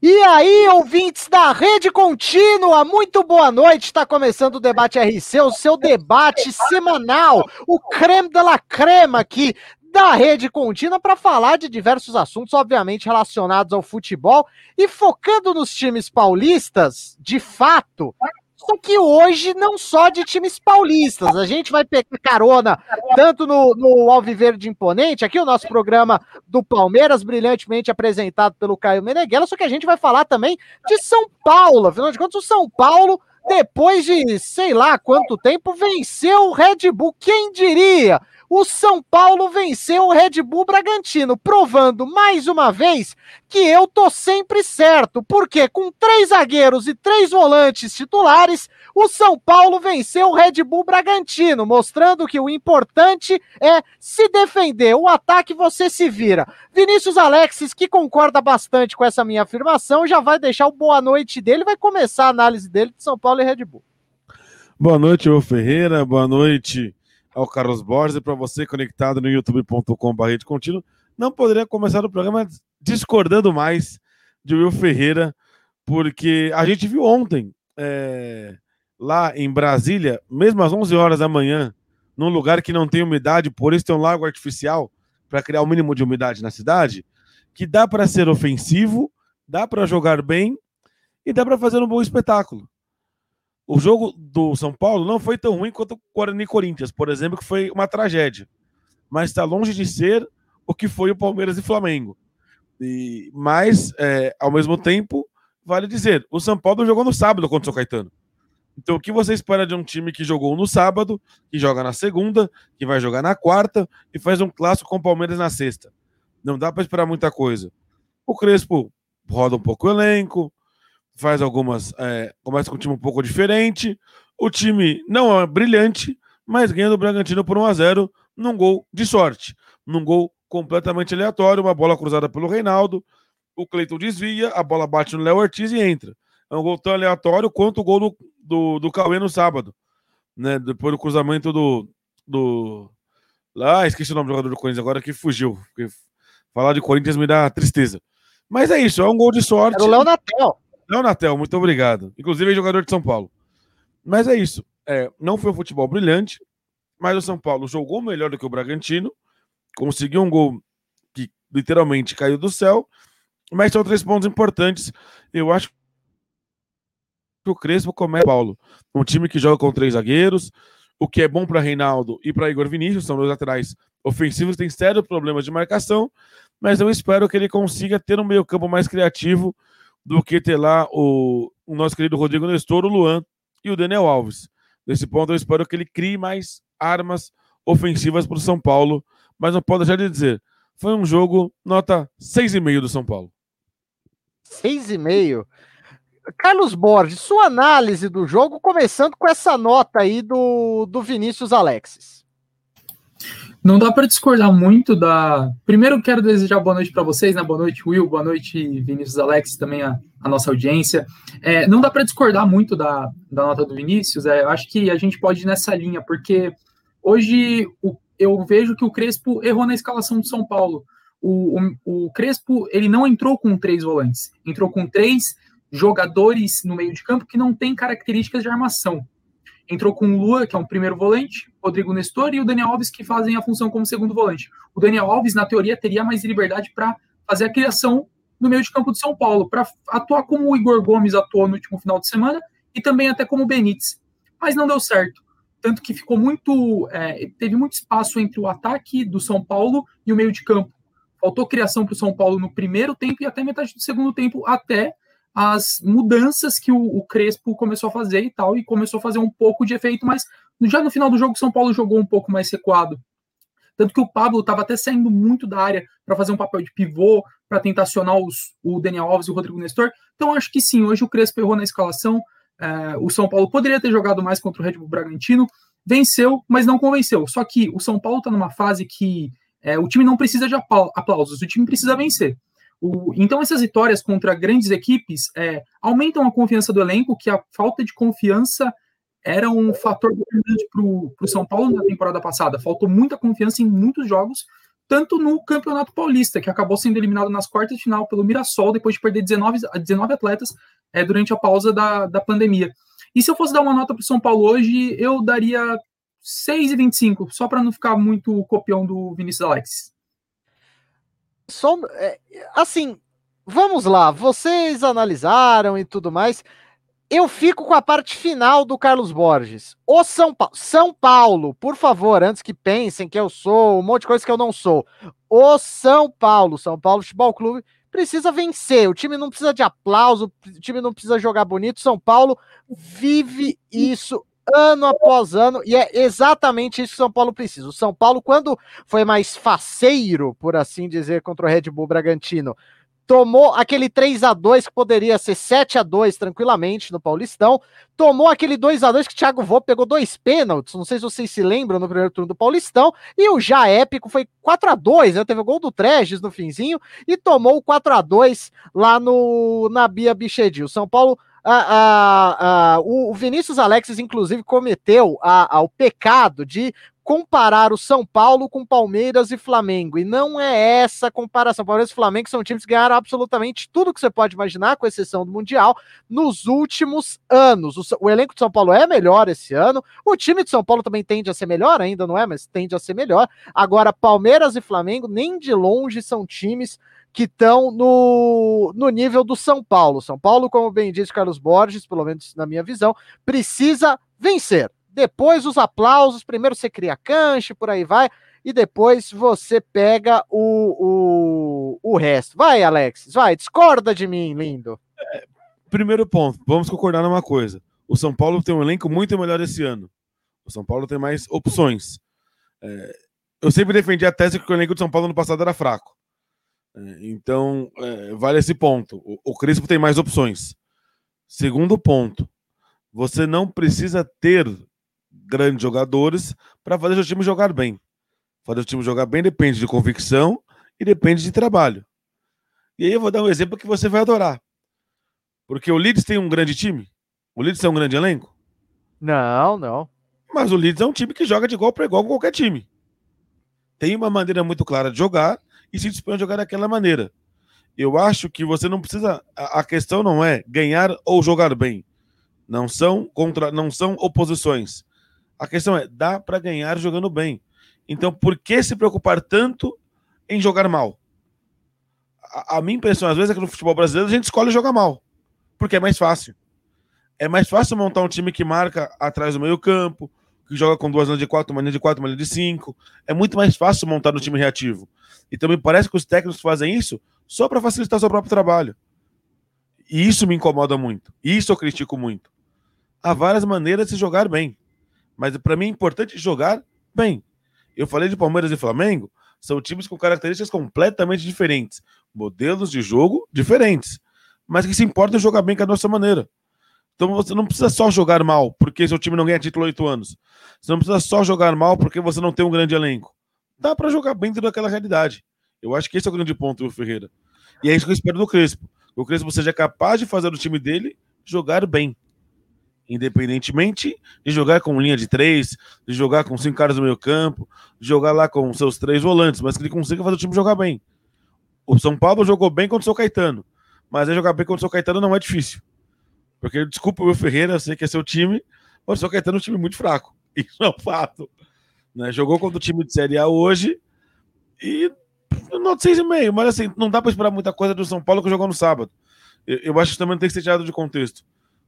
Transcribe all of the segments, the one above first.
E aí, ouvintes da Rede Contínua, muito boa noite. Está começando o Debate RC, o seu debate semanal, o creme de la crema aqui da Rede Contínua para falar de diversos assuntos, obviamente relacionados ao futebol e focando nos times paulistas, de fato, só que hoje não só de times paulistas. A gente vai pegar carona tanto no, no Alviverde Imponente, aqui o nosso programa do Palmeiras, brilhantemente apresentado pelo Caio Meneghella, só que a gente vai falar também de São Paulo. Afinal de contas, o São Paulo, depois de sei lá quanto tempo, venceu o Red Bull. Quem diria? O São Paulo venceu o Red Bull Bragantino, provando mais uma vez que eu tô sempre certo, porque com três zagueiros e três volantes titulares, o São Paulo venceu o Red Bull Bragantino, mostrando que o importante é se defender, o ataque você se vira. Vinícius Alexis, que concorda bastante com essa minha afirmação, já vai deixar o boa noite dele, vai começar a análise dele de São Paulo e Red Bull. Boa noite, ô Ferreira, boa noite ao Carlos Borges e para você conectado no youtube.com.br de contínuo. Não poderia começar o programa discordando mais de Will Ferreira, porque a gente viu ontem, é, lá em Brasília, mesmo às 11 horas da manhã, num lugar que não tem umidade, por isso tem um lago artificial para criar o mínimo de umidade na cidade, que dá para ser ofensivo, dá para jogar bem e dá para fazer um bom espetáculo. O jogo do São Paulo não foi tão ruim quanto o Guarani Corinthians, por exemplo, que foi uma tragédia. Mas está longe de ser o que foi o Palmeiras e Flamengo. E, mas, é, ao mesmo tempo, vale dizer, o São Paulo jogou no sábado contra o São Caetano. Então, o que você espera de um time que jogou no sábado, que joga na segunda, que vai jogar na quarta e faz um clássico com o Palmeiras na sexta? Não dá para esperar muita coisa. O Crespo roda um pouco o elenco, faz algumas. É, começa com um time um pouco diferente. O time não é brilhante, mas ganha do Bragantino por 1 a 0 num gol de sorte. Num gol completamente aleatório, uma bola cruzada pelo Reinaldo. O Cleiton desvia, a bola bate no Léo Ortiz e entra. É um gol tão aleatório quanto o gol do, do, do Cauê no sábado. Né? Depois do cruzamento do. do... Lá, ah, esqueci o nome do jogador do Corinthians agora que fugiu. Falar de Corinthians me dá tristeza. Mas é isso, é um gol de sorte. Era o Léo Natel. Não, Natel, muito obrigado. Inclusive, é jogador de São Paulo. Mas é isso. É, não foi um futebol brilhante, mas o São Paulo jogou melhor do que o Bragantino, conseguiu um gol que literalmente caiu do céu. Mas são três pontos importantes. Eu acho que o Crespo começa Paulo. Um time que joga com três zagueiros, o que é bom para Reinaldo e para Igor Vinícius, são dois laterais ofensivos, tem sérios problemas de marcação, mas eu espero que ele consiga ter um meio-campo mais criativo do que ter lá o, o nosso querido Rodrigo Nestor, o Luan e o Daniel Alves. Nesse ponto, eu espero que ele crie mais armas ofensivas para o São Paulo, mas não pode deixar de dizer, foi um jogo nota 6,5 do São Paulo. 6,5? Carlos Borges, sua análise do jogo, começando com essa nota aí do, do Vinícius Alexis. Não dá para discordar muito da. Primeiro, quero desejar boa noite para vocês, né? Boa noite, Will. Boa noite, Vinícius Alex, também a, a nossa audiência. É, não dá para discordar muito da, da nota do Vinícius. É, eu acho que a gente pode ir nessa linha, porque hoje o, eu vejo que o Crespo errou na escalação do São Paulo. O, o, o Crespo ele não entrou com três volantes, entrou com três jogadores no meio de campo que não têm características de armação entrou com o Lua, que é um primeiro volante, Rodrigo Nestor e o Daniel Alves, que fazem a função como segundo volante. O Daniel Alves, na teoria, teria mais liberdade para fazer a criação no meio de campo de São Paulo, para atuar como o Igor Gomes atuou no último final de semana e também até como o Benítez. Mas não deu certo. Tanto que ficou muito. É, teve muito espaço entre o ataque do São Paulo e o meio de campo. Faltou criação para o São Paulo no primeiro tempo e até metade do segundo tempo, até as mudanças que o, o, Crespo começou a fazer e tal, e começou a fazer um pouco de efeito, mas já no final do jogo, São Paulo jogou um pouco mais recuado. Tanto que o Pablo estava até saindo muito da área para fazer um papel de pivô, para tentar acionar os, o Daniel Alves e o Rodrigo Nestor. Então, acho que sim, hoje o Crespo errou na escalação. É, o São Paulo poderia ter jogado mais contra o Red Bull Bragantino, venceu, mas não convenceu. Só que o São Paulo está numa fase que é, o time não precisa de aplausos, o time precisa vencer. O, então, essas vitórias contra grandes equipes é, aumentam a confiança do elenco, que a falta de confiança era um fator determinante para o São Paulo na temporada passada. Faltou muita confiança em muitos jogos, tanto no Campeonato Paulista, que acabou sendo eliminado nas quartas de final pelo Mirassol, depois de perder 19, 19 atletas é, durante a pausa da, da pandemia. E se eu fosse dar uma nota para o São Paulo hoje, eu daria 6,25, só para não ficar muito copião do Vinícius Alex. Só, é, assim, vamos lá, vocês analisaram e tudo mais. Eu fico com a parte final do Carlos Borges. O São Paulo, São Paulo, por favor, antes que pensem que eu sou um monte de coisa que eu não sou. O São Paulo, São Paulo Futebol Clube, precisa vencer. O time não precisa de aplauso, o time não precisa jogar bonito. São Paulo vive isso ano após ano, e é exatamente isso que o São Paulo precisa. O São Paulo, quando foi mais faceiro, por assim dizer, contra o Red Bull Bragantino, tomou aquele 3 a 2 que poderia ser 7 a 2 tranquilamente no Paulistão, tomou aquele 2 a 2 que o Thiago Vô pegou dois pênaltis, não sei se vocês se lembram no primeiro turno do Paulistão, e o já épico foi 4 a 2, né? Teve o gol do Treges no finzinho e tomou o 4 a 2 lá no na Bia Bichedi. O São Paulo a, a, o Vinícius Alexis, inclusive, cometeu a, o pecado de comparar o São Paulo com Palmeiras e Flamengo. E não é essa comparação. Palmeiras e Flamengo são times que ganharam absolutamente tudo que você pode imaginar, com exceção do Mundial, nos últimos anos. O, o, elenco de São Paulo é melhor esse ano. O time de São Paulo também tende a ser melhor, ainda não é, mas tende a ser melhor. Agora, Palmeiras e Flamengo, nem de longe, são times que estão no, no nível do São Paulo. São Paulo, como bem disse Carlos Borges, pelo menos na minha visão, precisa vencer. Depois os aplausos, primeiro você cria canche, por aí vai, e depois você pega o, o, o resto. Vai, Alex, vai, discorda de mim, lindo. É, primeiro ponto, vamos concordar numa coisa. O São Paulo tem um elenco muito melhor esse ano. O São Paulo tem mais opções. É, eu sempre defendi a tese que o elenco de São Paulo no passado era fraco. É, então, é, vale esse ponto. O, o Crespo tem mais opções. Segundo ponto, você não precisa ter grandes jogadores para fazer o time jogar bem. Fazer o time jogar bem depende de convicção e depende de trabalho. E aí eu vou dar um exemplo que você vai adorar. Porque o Leeds tem um grande time? O Leeds tem um grande elenco? Não, não. Mas o Leeds é um time que joga de igual para igual com qualquer time. Tem uma maneira muito clara de jogar e se dispõe a jogar daquela maneira. Eu acho que você não precisa. A, questão não é ganhar ou jogar bem. Não são contra, não são oposições. A questão é dá para ganhar jogando bem. Então, por que se preocupar tanto em jogar mal? A, a minha impressão às vezes é que no futebol brasileiro a gente escolhe jogar mal, porque é mais fácil. É mais fácil montar um time que marca atrás do meio campo, que joga com duas linhas de quatro, uma linha de quatro, uma linha de cinco. É muito mais fácil montar um time reativo. E também parece que os técnicos fazem isso só para facilitar seu próprio trabalho. E isso me incomoda muito. Isso eu critico muito. Há várias maneiras de se jogar bem. Mas para mim é importante jogar bem. Eu falei de Palmeiras e Flamengo, são times com características completamente diferentes, modelos de jogo diferentes, mas que se importam em jogar bem com a nossa maneira. Então você não precisa só jogar mal porque seu time não ganha título há oito anos. Você não precisa só jogar mal porque você não tem um grande elenco dá para jogar bem dentro daquela realidade. Eu acho que esse é o grande ponto do Ferreira. E é isso que eu espero do Crespo. O Crespo seja capaz de fazer o time dele jogar bem. Independentemente de jogar com linha de três, de jogar com cinco caras no meio campo, de jogar lá com seus três volantes, mas que ele consiga fazer o time jogar bem. O São Paulo jogou bem contra o São Caetano, mas aí jogar bem contra o São Caetano não é difícil. Porque, desculpa o Ferreira, eu sei que é seu time, mas o São Caetano é um time muito fraco. Isso é um fato. Né? Jogou contra o time de Série A hoje e nota 6,5, mas assim, não dá para esperar muita coisa do São Paulo que jogou no sábado. Eu, eu acho que também tem que ser tirado de contexto.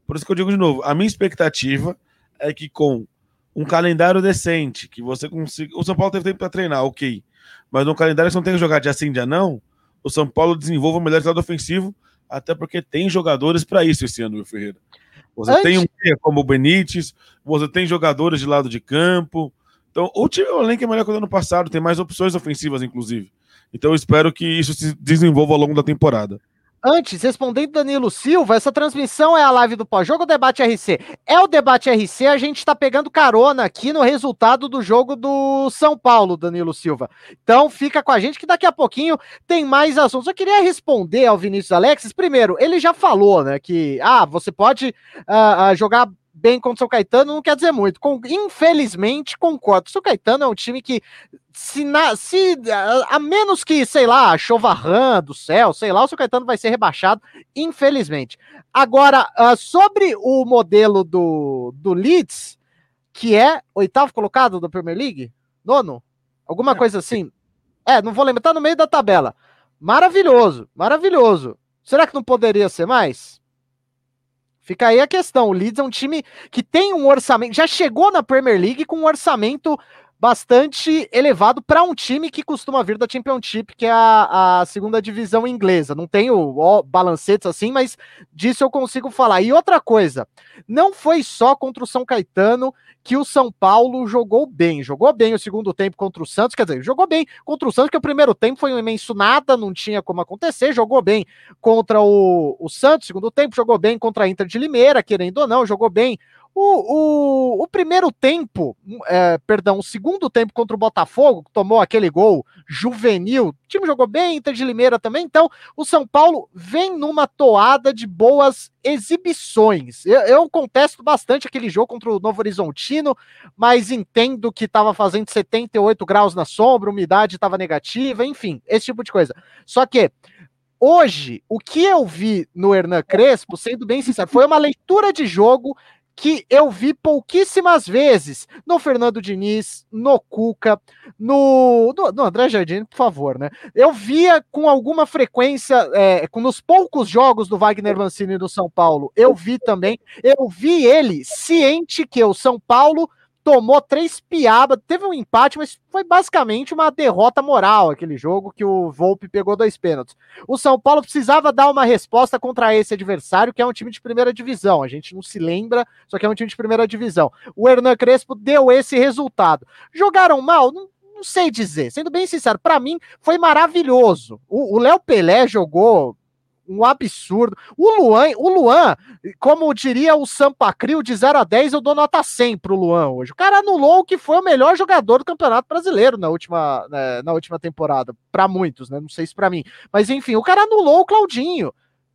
Por isso que eu digo de novo, a minha expectativa é que com um calendário decente, que você consiga. O São Paulo teve tempo para treinar, ok. Mas no calendário que você não tem que jogar dia sim, dia não, o São Paulo desenvolva o melhor lado ofensivo, até porque tem jogadores para isso esse ano, meu Ferreira. Você Antes... tem um como o Benítez, você tem jogadores de lado de campo, então, o time o elenco é melhor que o ano passado, tem mais opções ofensivas, inclusive. Então, eu espero que isso se desenvolva ao longo da temporada. Antes, respondendo Danilo Silva, essa transmissão é a live do pós-jogo Debate RC? É o Debate RC, a gente está pegando carona aqui no resultado do jogo do São Paulo, Danilo Silva. Então fica com a gente que daqui a pouquinho tem mais assuntos. Eu queria responder ao Vinícius Alexis. Primeiro, ele já falou, né, que ah, você pode uh, jogar bem contra o São Caetano não quer dizer muito. Com, infelizmente, concordo. O São Caetano é um time que, se, na, se a, a, menos que, sei lá, chovarrã do céu, sei lá, o São Caetano vai ser rebaixado, infelizmente. Agora, uh, sobre o modelo do, do Leeds, que é oitavo colocado da Premier League? Nono? Alguma é. coisa assim? É, não vou lembrar, tá no meio da tabela. Maravilhoso, maravilhoso. Será que não poderia ser mais? Fica aí a questão. O Leeds é um time que tem um orçamento, já chegou na Premier League com um orçamento bastante elevado para um time que costuma vir da Championship, que é a, a segunda divisão inglesa. Não tenho balancetes assim, mas disso eu consigo falar. E outra coisa, não foi só contra o São Caetano que o São Paulo jogou bem. Jogou bem o segundo tempo contra o Santos, quer dizer, jogou bem contra o Santos, que o primeiro tempo foi um imenso nada, não tinha como acontecer. Jogou bem contra o, o Santos, segundo tempo, jogou bem contra a Inter de Limeira, querendo ou não, jogou bem o, o, o primeiro tempo, é, perdão, o segundo tempo contra o Botafogo, que tomou aquele gol juvenil, o time jogou bem, Inter de Limeira também, então o São Paulo vem numa toada de boas exibições. Eu, eu contesto bastante aquele jogo contra o Novo Horizontino, mas entendo que estava fazendo 78 graus na sombra, umidade estava negativa, enfim, esse tipo de coisa. Só que hoje, o que eu vi no Hernan Crespo, sendo bem sincero, foi uma leitura de jogo que eu vi pouquíssimas vezes no Fernando Diniz, no Cuca, no, no, no André Jardim, por favor, né? Eu via com alguma frequência, é, com, nos poucos jogos do Wagner Mancini do São Paulo, eu vi também, eu vi ele ciente que o São Paulo tomou três piabas, teve um empate, mas foi basicamente uma derrota moral aquele jogo que o Volpe pegou dois pênaltis. O São Paulo precisava dar uma resposta contra esse adversário, que é um time de primeira divisão. A gente não se lembra, só que é um time de primeira divisão. O Hernan Crespo deu esse resultado. Jogaram mal? Não, não sei dizer. Sendo bem sincero, para mim foi maravilhoso. O Léo Pelé jogou um absurdo. O Luan, o Luan, como diria o Sampacril, de 0 a 10, eu dou nota 100 pro Luan hoje. O cara anulou o que foi o melhor jogador do Campeonato Brasileiro na última, né, na última temporada. para muitos, né? Não sei se para mim. Mas enfim, o cara anulou o Claudinho.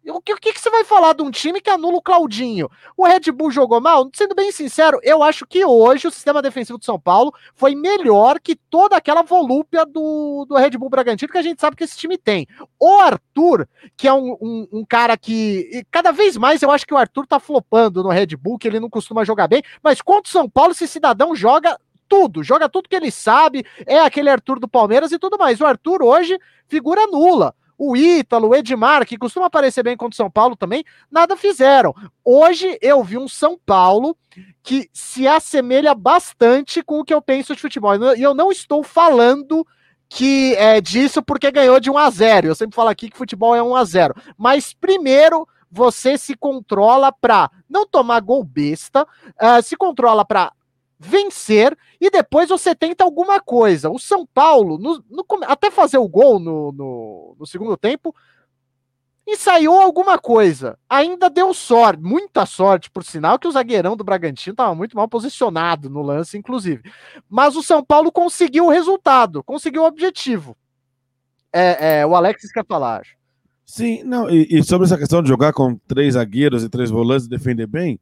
O que, o que, você vai falar de um time que anula o Claudinho? O Red Bull jogou mal? Sendo bem sincero, eu acho que hoje o sistema defensivo do São Paulo foi melhor que toda aquela volúpia do, do Red Bull Bragantino que a gente sabe que esse time tem. O Arthur, que é um, um, um cara que. cada vez mais eu acho que o Arthur tá flopando no Red Bull, que ele não costuma jogar bem, mas contra o São Paulo, esse cidadão joga tudo, joga tudo que ele sabe, é aquele Arthur do Palmeiras e tudo mais. O Arthur hoje figura nula o Ítalo, o Edmar, que costuma aparecer bem contra o São Paulo também, nada fizeram. Hoje eu vi um São Paulo que se assemelha bastante com o que eu penso de futebol. E eu não estou falando que é disso porque ganhou de 1 a 0. Eu sempre falo aqui que futebol é 1 a 0. Mas primeiro você se controla para não tomar gol besta, uh, se controla para vencer e depois você tenta alguma coisa. O São Paulo, no, no, até fazer o gol no, no, no, segundo tempo, ensaiou alguma coisa. Ainda deu sorte, muita sorte, por sinal, que o zagueirão do Bragantino estava muito mal posicionado no lance, inclusive. Mas o São Paulo conseguiu o resultado, conseguiu o objetivo. É, é o Alex quer falar. Sim, não, e, e sobre essa questão de jogar com três zagueiros e três volantes e defender bem,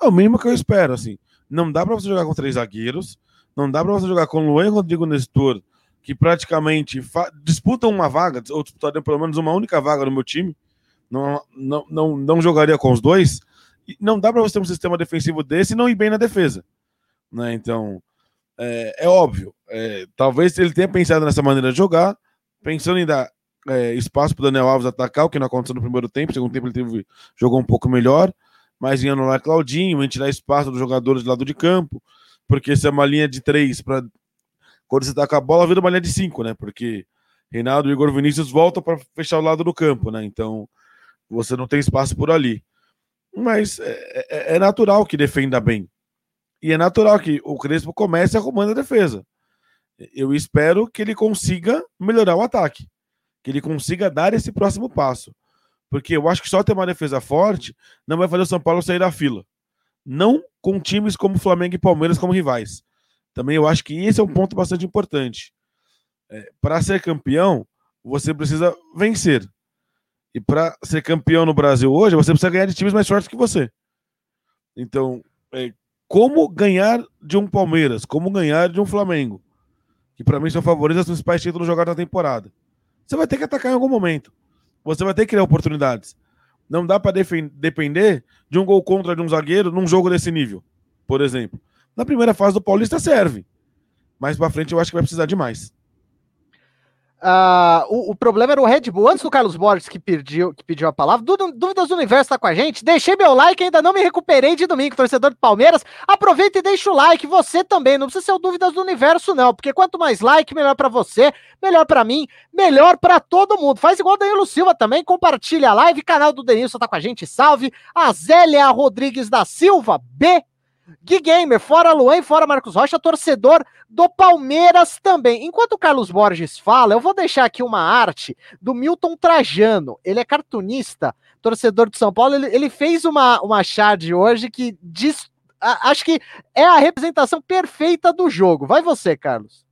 é o mínimo que eu espero, assim. Não dá para você jogar com três zagueiros, não dá para você jogar com Luan e Rodrigo Nestor, que praticamente disputam uma vaga, ou disputariam pelo menos uma única vaga no meu time. Não, não, não, não jogaria com os dois. E não dá para você ter um sistema defensivo desse e não ir bem na defesa. Né? Então, é, é óbvio. É, talvez ele tenha pensado nessa maneira de jogar, pensando em dar é, espaço para o Daniel Alves atacar, o que não aconteceu no primeiro tempo. Segundo tempo ele teve, jogou um pouco melhor mas em anular Claudinho, em tirar espaço dos jogadores do lado de campo, porque se é uma linha de três, para quando você tá com a bola, vira uma linha de cinco, né? Porque Reinaldo e Igor Vinícius voltam para fechar o lado do campo, né? Então você não tem espaço por ali. Mas é, é, é natural que defenda bem. E é natural que o Crespo comece arrumando a defesa. Eu espero que ele consiga melhorar o ataque, que ele consiga dar esse próximo passo. Porque eu acho que só ter uma defesa forte não vai fazer o São Paulo sair da fila. Não com times como Flamengo e Palmeiras como rivais. Também eu acho que esse é um ponto bastante importante. É, para ser campeão, você precisa vencer. E para ser campeão no Brasil hoje, você precisa ganhar de times mais fortes que você. Então, é, como ganhar de um Palmeiras, como ganhar de um Flamengo, que para mim são favoritos os principais títulos jogados na temporada. Você vai ter que atacar em algum momento. Você vai ter que criar oportunidades. Não dá para depender de um gol contra de um zagueiro num jogo desse nível, por exemplo. Na primeira fase do Paulista serve. Mais para frente eu acho que vai precisar de mais. Uh, o, o, problema era o Red Bull. Antes do Carlos Borges que pediu, que pediu a palavra, Dúvidas do Universo tá com a gente. Deixei meu like, ainda não me recuperei de domingo, torcedor do Palmeiras. Aproveita e deixa o like. Você também, não precisa ser o Dúvidas do Universo, não, porque quanto mais like, melhor para você, melhor para mim, melhor para todo mundo. Faz igual o Danilo Silva também, compartilha a live. Canal do Denilson tá com a gente, salve. A Zélia Rodrigues da Silva, B Gui Gamer, fora Luan fora Marcos Rocha, torcedor do Palmeiras também. Enquanto o Carlos Borges fala, eu vou deixar aqui uma arte do Milton Trajano. Ele é cartunista, torcedor de São Paulo. Ele, ele fez uma, uma charge hoje que diz. A, acho que é a representação perfeita do jogo. Vai você, Carlos.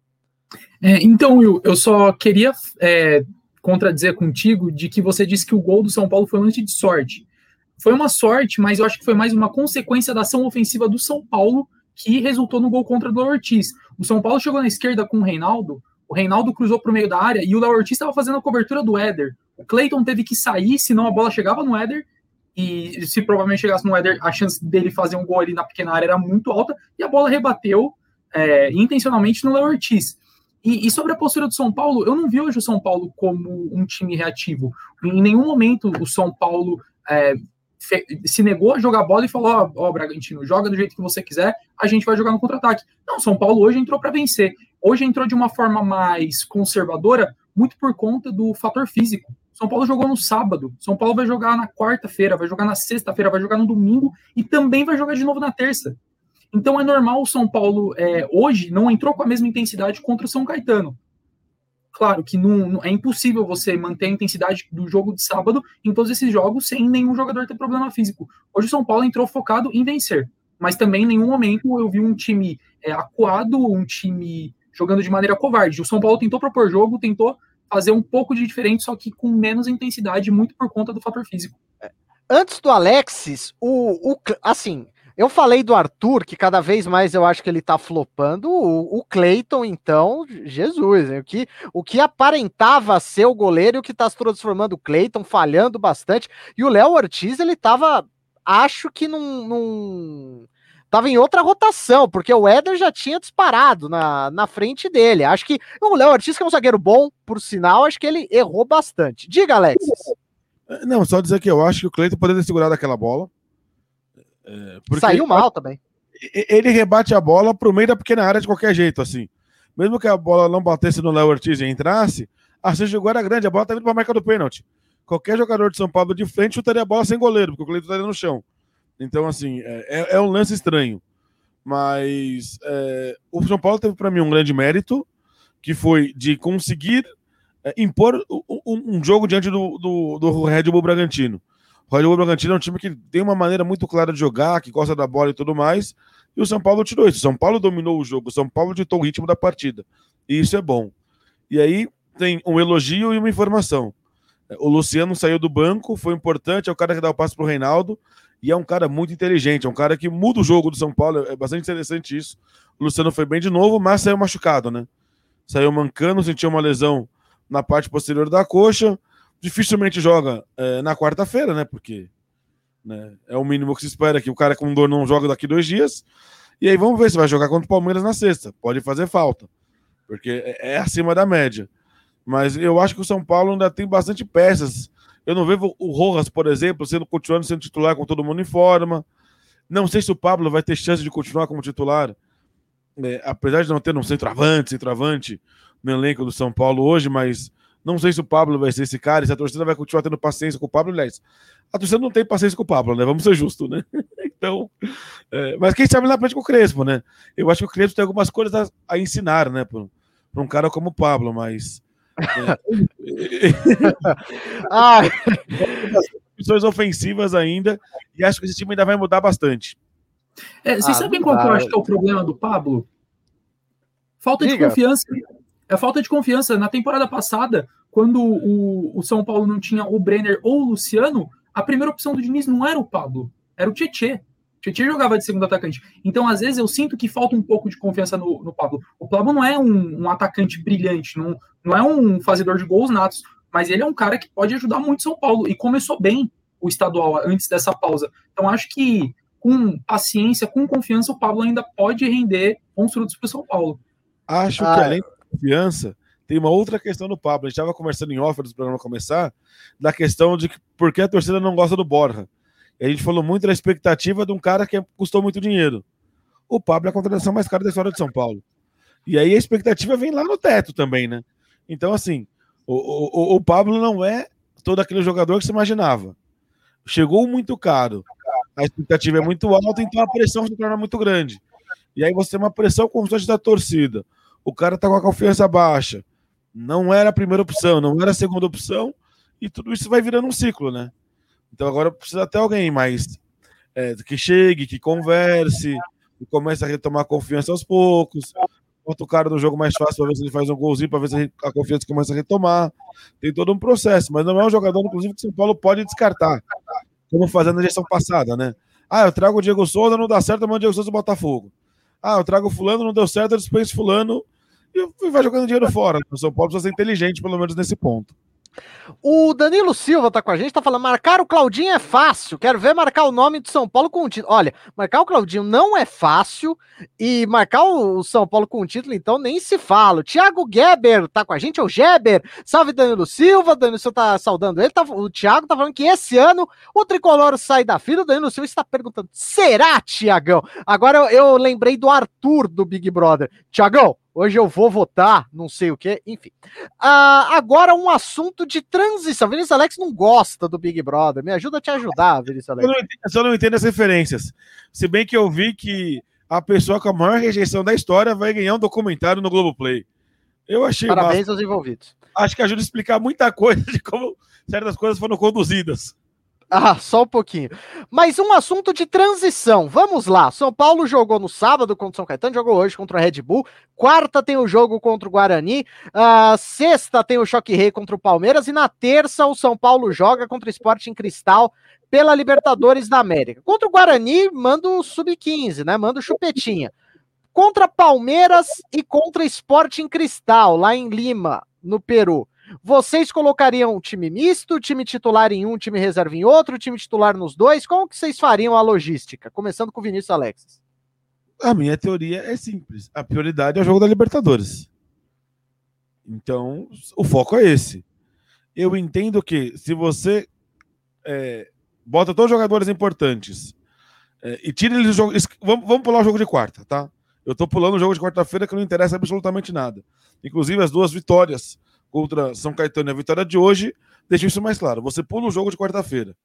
É, então, eu só queria é, contradizer contigo de que você disse que o gol do São Paulo foi um lance de sorte. Foi uma sorte, mas eu acho que foi mais uma consequência da ação ofensiva do São Paulo que resultou no gol contra o Léo Ortiz. O São Paulo chegou na esquerda com o Reinaldo, o Reinaldo cruzou para o meio da área e o Léo Ortiz estava fazendo a cobertura do Éder. O Cleiton teve que sair, senão a bola chegava no Éder. E se provavelmente chegasse no Éder, a chance dele fazer um gol ali na pequena área era muito alta. E a bola rebateu é, intencionalmente no Léo Ortiz. E, e, sobre a postura do São Paulo, eu não vi hoje o São Paulo como um time reativo. Em nenhum momento o São Paulo é, se negou a jogar bola e falou: Ó, oh, oh, Bragantino, joga do jeito que você quiser, a gente vai jogar no contra-ataque. Não, São Paulo hoje entrou para vencer. Hoje entrou de uma forma mais conservadora, muito por conta do fator físico. São Paulo jogou no sábado, São Paulo vai jogar na quarta-feira, vai jogar na sexta-feira, vai jogar no domingo e também vai jogar de novo na terça. Então é normal o São Paulo é, hoje não entrou com a mesma intensidade contra o São Caetano. Claro que não, não, é impossível você manter a intensidade do jogo de sábado em todos esses jogos sem nenhum jogador ter problema físico. Hoje o São Paulo entrou focado em vencer, mas também em nenhum momento eu vi um time é, acuado, um time jogando de maneira covarde. O São Paulo tentou propor jogo, tentou fazer um pouco de diferente, só que com menos intensidade, muito por conta do fator físico. Antes do Alexis, o, o assim, eu falei do Arthur, que cada vez mais eu acho que ele tá flopando. O, o Cleiton, então, Jesus, o, que, o que aparentava ser o goleiro o que tá se transformando o Cleiton, falhando bastante. E o Léo Ortiz, ele tava, acho que num, num. Tava em outra rotação, porque o Éder já tinha disparado na, na frente dele. Acho que o Léo Ortiz, que é um zagueiro bom, por sinal, acho que ele errou bastante. Diga, Alex. Não, só dizer que eu acho que o Cleiton poderia ter segurado aquela bola. É, Saiu mal também. Ele rebate a bola pro meio da pequena área de qualquer jeito, assim. Mesmo que a bola não batesse no Léo Ortiz e entrasse, a chance de era grande. A bola tá vindo pra marca do pênalti. Qualquer jogador de São Paulo de frente chutaria a bola sem goleiro, porque o Cleiton estaria no chão. Então, assim, é, é, é um lance estranho. Mas é, o São Paulo teve para mim um grande mérito, que foi de conseguir é, impor um, um, jogo diante do, do, do Red Bull Bragantino. O Red Bull Bragantino é um time que tem uma maneira muito clara de jogar, que gosta da bola e tudo mais. E o São Paulo tirou isso. O São Paulo dominou o jogo. O São Paulo ditou o ritmo da partida. E isso é bom. E aí tem um elogio e uma informação. O Luciano saiu do banco, foi importante, é o cara que dá o passo pro Reinaldo. E é um cara muito inteligente, é um cara que muda o jogo do São Paulo. É bastante interessante isso. O Luciano foi bem de novo, mas saiu machucado, né? Saiu mancando, sentiu uma lesão na parte posterior da coxa dificilmente joga é, na quarta-feira, né? Porque né, é o mínimo que se espera que o cara com dor não joga daqui dois dias. E aí vamos ver se vai jogar contra o Palmeiras na sexta. Pode fazer falta, porque é, é acima da média. Mas eu acho que o São Paulo ainda tem bastante peças. Eu não vejo o Rojas, por exemplo, sendo continuando sendo titular com todo mundo em forma. Não sei se o Pablo vai ter chance de continuar como titular, é, apesar de não ter um centroavante, centroavante no elenco do São Paulo hoje, mas não sei se o Pablo vai ser esse cara, se a torcida vai continuar tendo paciência com o Pablo, aliás. A torcida não tem paciência com o Pablo, né? Vamos ser justos, né? então, é, mas quem sabe lá frente com o Crespo, né? Eu acho que o Crespo tem algumas coisas a, a ensinar, né? Para um cara como o Pablo, mas. É, ah. Opções ofensivas ainda, e acho que esse time ainda vai mudar bastante. É, vocês ah, sabem qual que eu acho que é o problema do Pablo? Falta Diga. de confiança é falta de confiança. Na temporada passada, quando o, o São Paulo não tinha o Brenner ou o Luciano, a primeira opção do Diniz não era o Pablo, era o Tietê. Tietchan jogava de segundo atacante. Então, às vezes, eu sinto que falta um pouco de confiança no, no Pablo. O Pablo não é um, um, atacante brilhante, não, não é um fazedor de gols natos, mas ele é um cara que pode ajudar muito São Paulo. E começou bem o estadual antes dessa pausa. Então, acho que com paciência, com confiança, o Pablo ainda pode render bons frutos para o São Paulo. Acho ah, que além confiança, tem uma outra questão do Pablo. A gente estava conversando em off do programa começar, da questão de por que a torcida não gosta do Borja. A gente falou muito da expectativa de um cara que custou muito dinheiro. O Pablo é a contratação mais cara da história de São Paulo. E aí a expectativa vem lá no teto também, né? Então, assim, o, o, o Pablo não é todo aquele jogador que se imaginava. Chegou muito caro, a expectativa é muito alta, então a pressão se torna muito grande. E aí você tem uma pressão constante da torcida. O cara tá com a confiança baixa. Não era a primeira opção, não era a segunda opção, e tudo isso vai virando um ciclo, né? Então agora precisa ter alguém mais é, que chegue, que converse, que comece a retomar confiança aos poucos. Bota o cara no jogo mais fácil para ver se ele faz um golzinho, para ver se a confiança começa a retomar. Tem todo um processo, mas não é um jogador, inclusive, que São Paulo pode descartar, como fazendo na gestão passada, né? Ah, eu trago o Diego Souza, não dá certo, eu mando o Diego Souza Botafogo. Ah, eu trago fulano, não deu certo, eu dispenso fulano e vai jogando dinheiro fora. O São Paulo precisa ser inteligente, pelo menos nesse ponto. O Danilo Silva tá com a gente, tá falando: marcar o Claudinho é fácil. Quero ver marcar o nome do São Paulo com o título. Olha, marcar o Claudinho não é fácil e marcar o São Paulo com o título, então nem se fala. O Thiago Geber tá com a gente, é o Geber. Salve Danilo Silva. Danilo Silva tá saudando ele. Tá, o Thiago tá falando que esse ano o tricolor sai da fila. O Danilo Silva está perguntando: será, Tiagão? Agora eu, eu lembrei do Arthur do Big Brother. Tiagão, Hoje eu vou votar, não sei o que, enfim. Uh, agora um assunto de transição. Vinícius Alex não gosta do Big Brother. Me ajuda a te ajudar, Vinícius Alex. Eu, não entendo, eu só não entendo as referências. Se bem que eu vi que a pessoa com a maior rejeição da história vai ganhar um documentário no Globoplay. Eu achei. Parabéns massa. aos envolvidos. Acho que ajuda a explicar muita coisa de como certas coisas foram conduzidas. Ah, só um pouquinho. Mas um assunto de transição. Vamos lá. São Paulo jogou no sábado contra o São Caetano, jogou hoje contra o Red Bull. Quarta tem o jogo contra o Guarani. Uh, sexta tem o Choque Rei contra o Palmeiras. E na terça o São Paulo joga contra o Sporting Cristal pela Libertadores da América. Contra o Guarani, manda o Sub-15, né? Manda o Chupetinha. Contra Palmeiras e contra Sporting Cristal, lá em Lima, no Peru. Vocês colocariam time misto, time titular em um, time reserva em outro, time titular nos dois? Como que vocês fariam a logística? Começando com o Vinícius Alexis. A minha teoria é simples. A prioridade é o jogo da Libertadores. Então, o foco é esse. Eu entendo que se você é, bota todos os jogadores importantes é, e tira eles do jogo. Vamos, vamos pular o jogo de quarta, tá? Eu tô pulando o jogo de quarta-feira que não interessa absolutamente nada. Inclusive as duas vitórias contra São Caetano e a vitória de hoje deixa isso mais claro. Você pula o jogo de quarta-feira.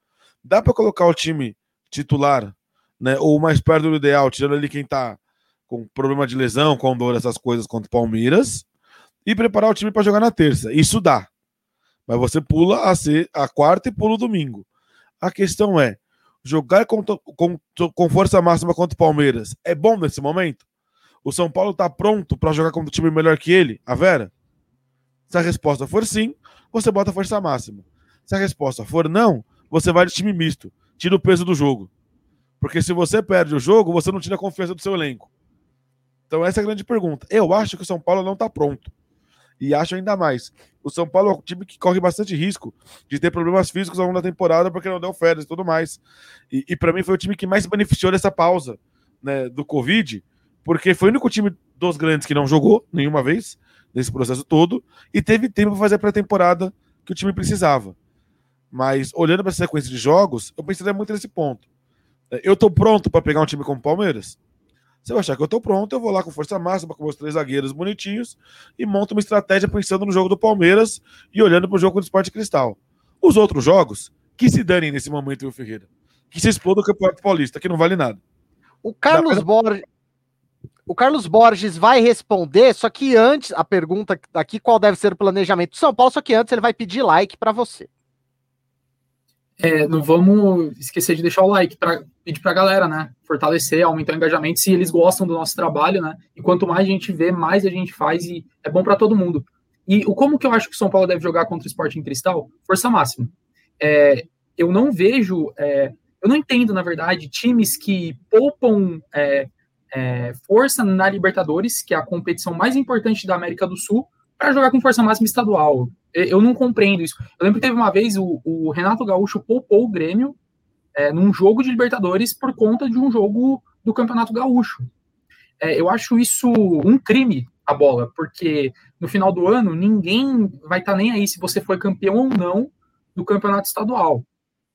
Dá para colocar o time titular, né, ou mais perto do ideal, tirando ali quem tá com problema de lesão, com dor, essas coisas contra o Palmeiras, e preparar o time para jogar na terça. Isso dá. Mas você pula a, ser, a quarta e pula o domingo. A questão é: jogar com, com, com força máxima contra o Palmeiras é bom nesse momento? O São Paulo tá pronto para jogar contra um time melhor que ele? A Vera? Se a resposta for sim, você bota a força máxima. Se a resposta for não, você vai de time misto. Tira o peso do jogo. Porque se você perde o jogo, você não tira a confiança do seu elenco. Então essa é a grande pergunta. Eu acho que o São Paulo não está pronto. E acho ainda mais. O São Paulo é um time que corre bastante risco de ter problemas físicos ao longo da temporada porque não deu férias e tudo mais. E, e para mim foi o time que mais se beneficiou dessa pausa né, do Covid, porque foi o único time dos grandes que não jogou nenhuma vez nesse processo todo e teve tempo para fazer a pré-temporada que o time precisava. Mas olhando para essa sequência de jogos, eu pensaria muito nesse ponto. É, eu estou pronto para pegar um time como o Palmeiras? Se eu achar que eu estou pronto, eu vou lá com força máxima, com meus três zagueiros bonitinhos e monto uma estratégia pensando no jogo do Palmeiras e olhando para o jogo do Esporte Cristal. Os outros jogos, que se danem nesse momento, o Ferreira. Que se exploda o Campeonato Paulista, que não vale nada. O Carlos Borges. O Carlos Borges vai responder, só que antes, a pergunta aqui, qual deve ser o planejamento do São Paulo, só que antes ele vai pedir like para você. É, não vamos esquecer de deixar o like para pedir para a galera, né? Fortalecer, aumentar o engajamento, se eles gostam do nosso trabalho, né? E quanto mais a gente vê, mais a gente faz e é bom para todo mundo. E o como que eu acho que o São Paulo deve jogar contra o Sporting Cristal? Força máxima. É, eu não vejo é, Eu não entendo, na verdade, times que poupam é, força na Libertadores, que é a competição mais importante da América do Sul, para jogar com força máxima estadual. Eu não compreendo isso. Eu lembro que teve uma vez o, o Renato Gaúcho poupou o Grêmio é, num jogo de Libertadores por conta de um jogo do Campeonato Gaúcho. É, eu acho isso um crime a bola, porque no final do ano ninguém vai estar tá nem aí se você foi campeão ou não do campeonato estadual.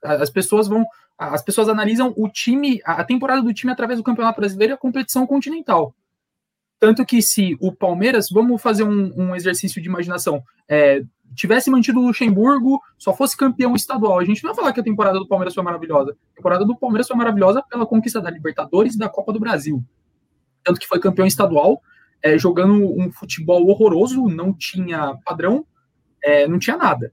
As pessoas vão, as pessoas analisam o time, a temporada do time através do Campeonato Brasileiro e a competição continental. Tanto que se o Palmeiras, vamos fazer um, um exercício de imaginação, é, tivesse mantido o Luxemburgo, só fosse campeão estadual, a gente não vai falar que a temporada do Palmeiras foi maravilhosa. A temporada do Palmeiras foi maravilhosa pela conquista da Libertadores e da Copa do Brasil. Tanto que foi campeão estadual, é, jogando um futebol horroroso, não tinha padrão, é, não tinha nada.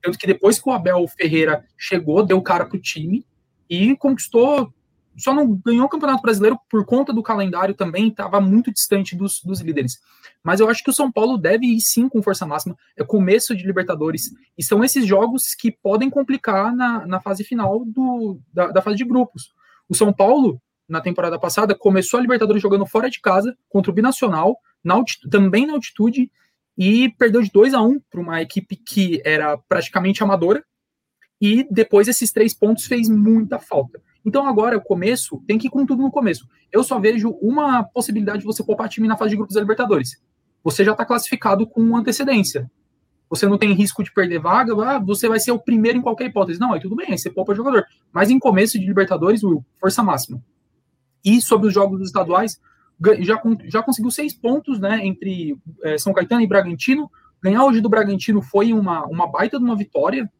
Tanto que depois que o Abel Ferreira chegou, deu cara pro time e conquistou. Só não ganhou o Campeonato Brasileiro por conta do calendário também, estava muito distante dos, dos líderes. Mas eu acho que o São Paulo deve ir sim com força máxima. É começo de Libertadores. E são esses jogos que podem complicar na, na fase final do, da, da fase de grupos. O São Paulo, na temporada passada, começou a Libertadores jogando fora de casa, contra o Binacional, na também na altitude, e perdeu de 2 a 1 um para uma equipe que era praticamente amadora. E depois esses três pontos fez muita falta. Então agora o começo tem que ir com tudo no começo. Eu só vejo uma possibilidade de você poupar time na fase de grupos da Libertadores. Você já está classificado com antecedência. Você não tem risco de perder vaga, ah, você vai ser o primeiro em qualquer hipótese. Não, aí tudo bem, aí você poupa jogador. Mas em começo de Libertadores, Will, força máxima. E sobre os jogos estaduais, já, já conseguiu seis pontos né, entre é, São Caetano e Bragantino. Ganhar hoje do Bragantino foi uma, uma baita de uma vitória.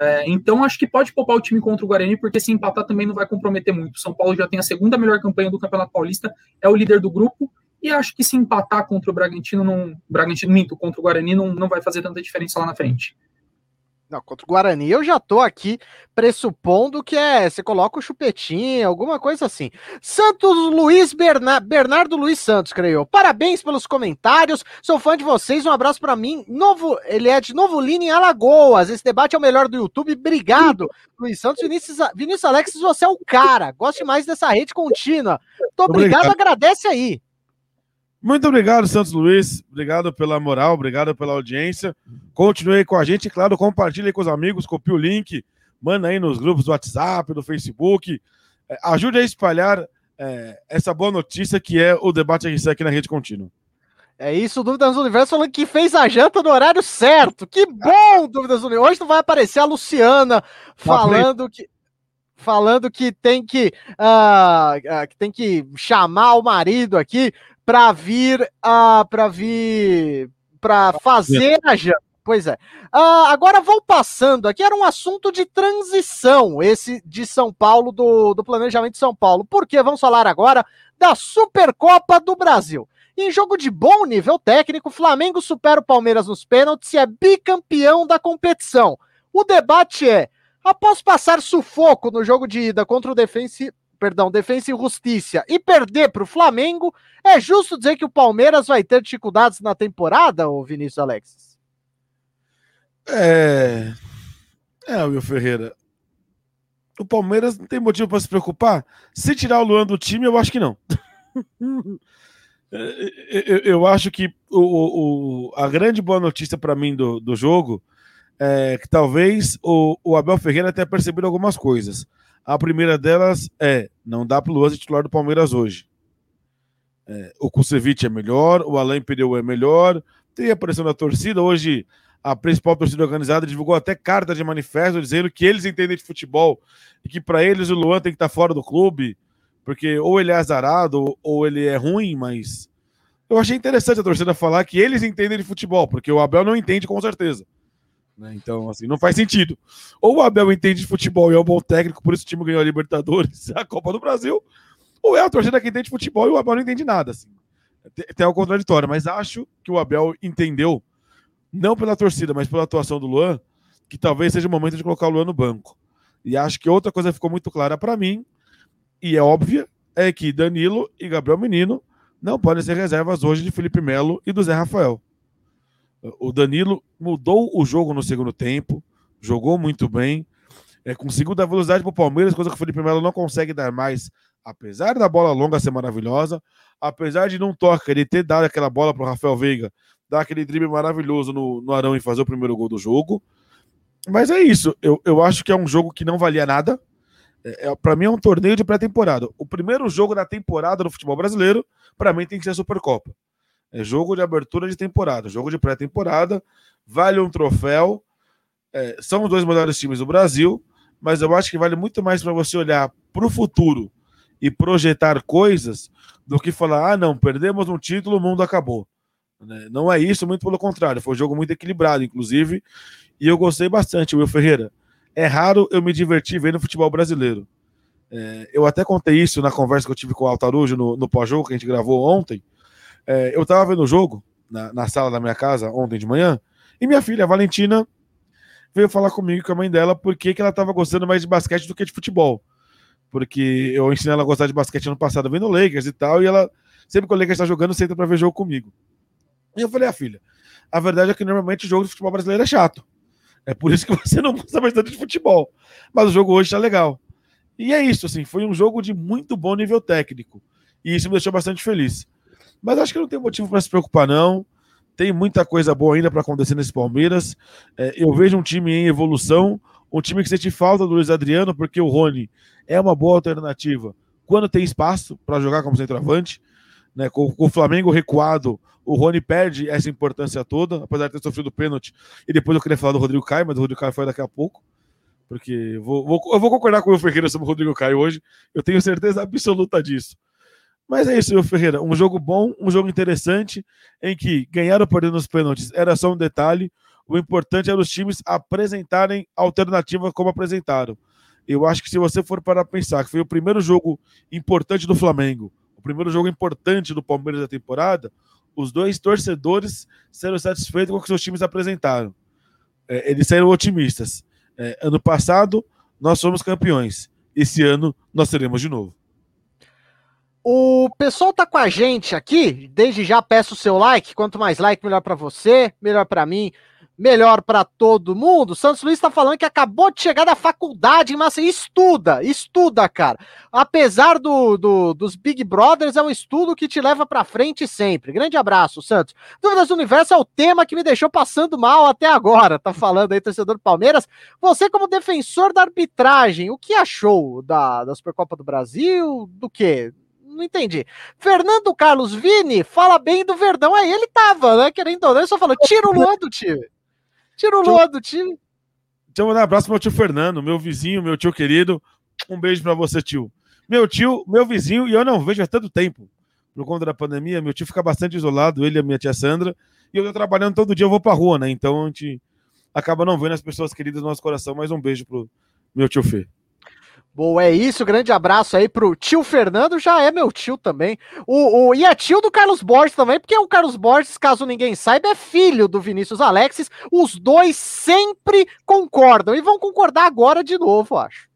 É, então acho que pode poupar o time contra o Guarani, porque se empatar também não vai comprometer muito. São Paulo já tem a segunda melhor campanha do Campeonato Paulista, é o líder do grupo, e acho que se empatar contra o Bragantino, não, Bragantino minto, contra o Guarani, não, não vai fazer tanta diferença lá na frente. Não, contra o Guarani eu já tô aqui pressupondo que é, você coloca o chupetinho, alguma coisa assim. Santos Luiz Berna, Bernardo Luiz Santos, creio. Parabéns pelos comentários. Sou fã de vocês. Um abraço para mim. Novo, ele é de Novo Lino em Alagoas. Esse debate é o melhor do YouTube. Obrigado, Luiz Santos. Vinícius, Vinícius Alexis, você é o cara. Goste mais dessa rede contínua. Muito obrigado, obrigado. agradece aí. Muito obrigado, Santos Luiz. Obrigado pela moral, obrigado pela audiência. Continue com a gente, claro, compartilhe com os amigos, copie o link, manda aí nos grupos do WhatsApp, do Facebook. É, ajude a espalhar é, essa boa notícia que é o debate RC aqui na Rede Contínua. É isso, Dúvidas do Universo falando que fez a janta no horário certo. Que bom, Dúvidas do Universo. Hoje não vai aparecer a Luciana falando que falando que tem que, uh, uh, que tem que chamar o marido aqui para vir, uh, para vir, para fazer a janta. Pois é. Uh, agora vou passando aqui, era um assunto de transição, esse de São Paulo, do, do planejamento de São Paulo. Porque vamos falar agora da Supercopa do Brasil. Em jogo de bom nível técnico, Flamengo supera o Palmeiras nos pênaltis e é bicampeão da competição. O debate é: após passar sufoco no jogo de ida contra o Defensa perdão, Defensa e Justiça e perder para o Flamengo, é justo dizer que o Palmeiras vai ter dificuldades na temporada, ou Vinícius Alexis? É. É, Will Ferreira. O Palmeiras não tem motivo para se preocupar? Se tirar o Luan do time, eu acho que não. eu, eu, acho que o, o, a grande boa notícia para mim do, do jogo é que talvez o, o Abel Ferreira tenha percebido algumas coisas. A primeira delas é: não dá para o Luan titular do Palmeiras hoje. É, o Kusevich é melhor, o Alain Perdeu é melhor, tem a pressão da torcida. Hoje, a principal torcida organizada divulgou até carta de manifesto dizendo que eles entendem de futebol e que para eles o Luan tem que estar tá fora do clube, porque ou ele é azarado ou ele é ruim, mas. Eu achei interessante a torcida falar que eles entendem de futebol, porque o Abel não entende com certeza. Né? Então, assim, não faz sentido. Ou o Abel entende de futebol e é um bom técnico, por isso o time ganhou a Libertadores, a Copa do Brasil, ou é a torcida que entende de futebol e o Abel não entende nada. Assim. Tem o contraditório, mas acho que o Abel entendeu, não pela torcida, mas pela atuação do Luan, que talvez seja o momento de colocar o Luan no banco. E acho que outra coisa ficou muito clara para mim, e é óbvia, é que Danilo e Gabriel Menino não podem ser reservas hoje de Felipe Melo e do Zé Rafael. O Danilo mudou o jogo no segundo tempo, jogou muito bem. É, conseguiu dar velocidade para o Palmeiras, coisa que o Felipe Melo não consegue dar mais, apesar da bola longa ser maravilhosa, apesar de não tocar, ele ter dado aquela bola para o Rafael Veiga, dar aquele drible maravilhoso no, no Arão e fazer o primeiro gol do jogo. Mas é isso, eu, eu acho que é um jogo que não valia nada. É, é para mim é um torneio de pré-temporada. O primeiro jogo da temporada no futebol brasileiro, para mim, tem que ser a Supercopa. É jogo de abertura de temporada, jogo de pré-temporada, vale um troféu. É, são os dois melhores times do Brasil, mas eu acho que vale muito mais para você olhar para o futuro e projetar coisas do que falar: ah, não, perdemos um título, o mundo acabou. Né? Não é isso, muito pelo contrário. Foi um jogo muito equilibrado, inclusive, e eu gostei bastante, Will Ferreira. É raro eu me divertir vendo futebol brasileiro. É, eu até contei isso na conversa que eu tive com o Altarujo no, no pós-jogo que a gente gravou ontem. É, eu estava vendo o jogo na, na, sala da minha casa ontem de manhã e minha filha, a Valentina, veio falar comigo com a mãe dela porque que ela estava gostando mais de basquete do que de futebol. Porque eu ensinei ela a gostar de basquete ano passado vendo Lakers e tal, e ela, sempre que o Lakers está jogando, senta para ver jogo comigo. E eu falei, a ah, filha, a verdade é que normalmente o jogo de futebol brasileiro é chato. É por isso que você não gosta bastante de futebol. Mas o jogo hoje está legal. E é isso, assim, foi um jogo de muito bom nível técnico. E isso me deixou bastante feliz. Mas acho que não tem motivo para se preocupar, não. Tem muita coisa boa ainda para acontecer nesse Palmeiras. É, eu vejo um time em evolução, um time que sente falta do Luiz Adriano, porque o Rony é uma boa alternativa quando tem espaço para jogar como centroavante. Né, com, com, o Flamengo recuado, o Rony perde essa importância toda, apesar de ter sofrido pênalti. E depois eu queria falar do Rodrigo Caio, mas o Rodrigo Caio foi daqui a pouco. Porque vou, vou, eu vou concordar com o Ferreira sobre o Rodrigo Caio hoje. Eu tenho certeza absoluta disso. Mas é isso, meu Ferreira. Um jogo bom, um jogo interessante, em que ganhar ou perder nos pênaltis era só um detalhe. O importante era os times apresentarem alternativa como apresentaram. Eu acho que se você for para pensar que foi o primeiro jogo importante do Flamengo, o primeiro jogo importante do Palmeiras da temporada, os dois torcedores serão satisfeitos com o que seus times apresentaram. É, eles saíram otimistas. É, ano passado, nós fomos campeões. Esse ano, nós seremos de novo. O pessoal tá com a gente aqui. Desde já peço o seu like. Quanto mais like, melhor para você, melhor para mim melhor para todo mundo. Santos Luiz está falando que acabou de chegar da faculdade Maceió. Estuda, estuda, cara. Apesar do, do, dos Big Brothers, é um estudo que te leva para frente sempre. Grande abraço, Santos. Dúvidas do Universo é o tema que me deixou passando mal até agora. Tá falando aí, torcedor do Palmeiras. Você, como defensor da arbitragem, o que achou da, da Supercopa do Brasil? Do quê? Não entendi. Fernando Carlos Vini fala bem do Verdão. Aí ele tava, né? Querendo ou não, ele só falou: tira o Luan do time. Tira o Lua do time. Deixa eu mandar um abraço pro meu tio Fernando, meu vizinho, meu tio querido. Um beijo para você, tio. Meu tio, meu vizinho, e eu não vejo há tanto tempo. Por conta da pandemia, meu tio fica bastante isolado, ele e a minha tia Sandra. E eu tô trabalhando todo dia, eu vou pra rua, né? Então a gente acaba não vendo as pessoas queridas no nosso coração. Mais um beijo pro meu tio Fê. Boa, é isso. Grande abraço aí pro tio Fernando, já é meu tio também. O, o, e é tio do Carlos Borges também, porque o Carlos Borges, caso ninguém saiba, é filho do Vinícius Alexis. Os dois sempre concordam e vão concordar agora de novo, acho.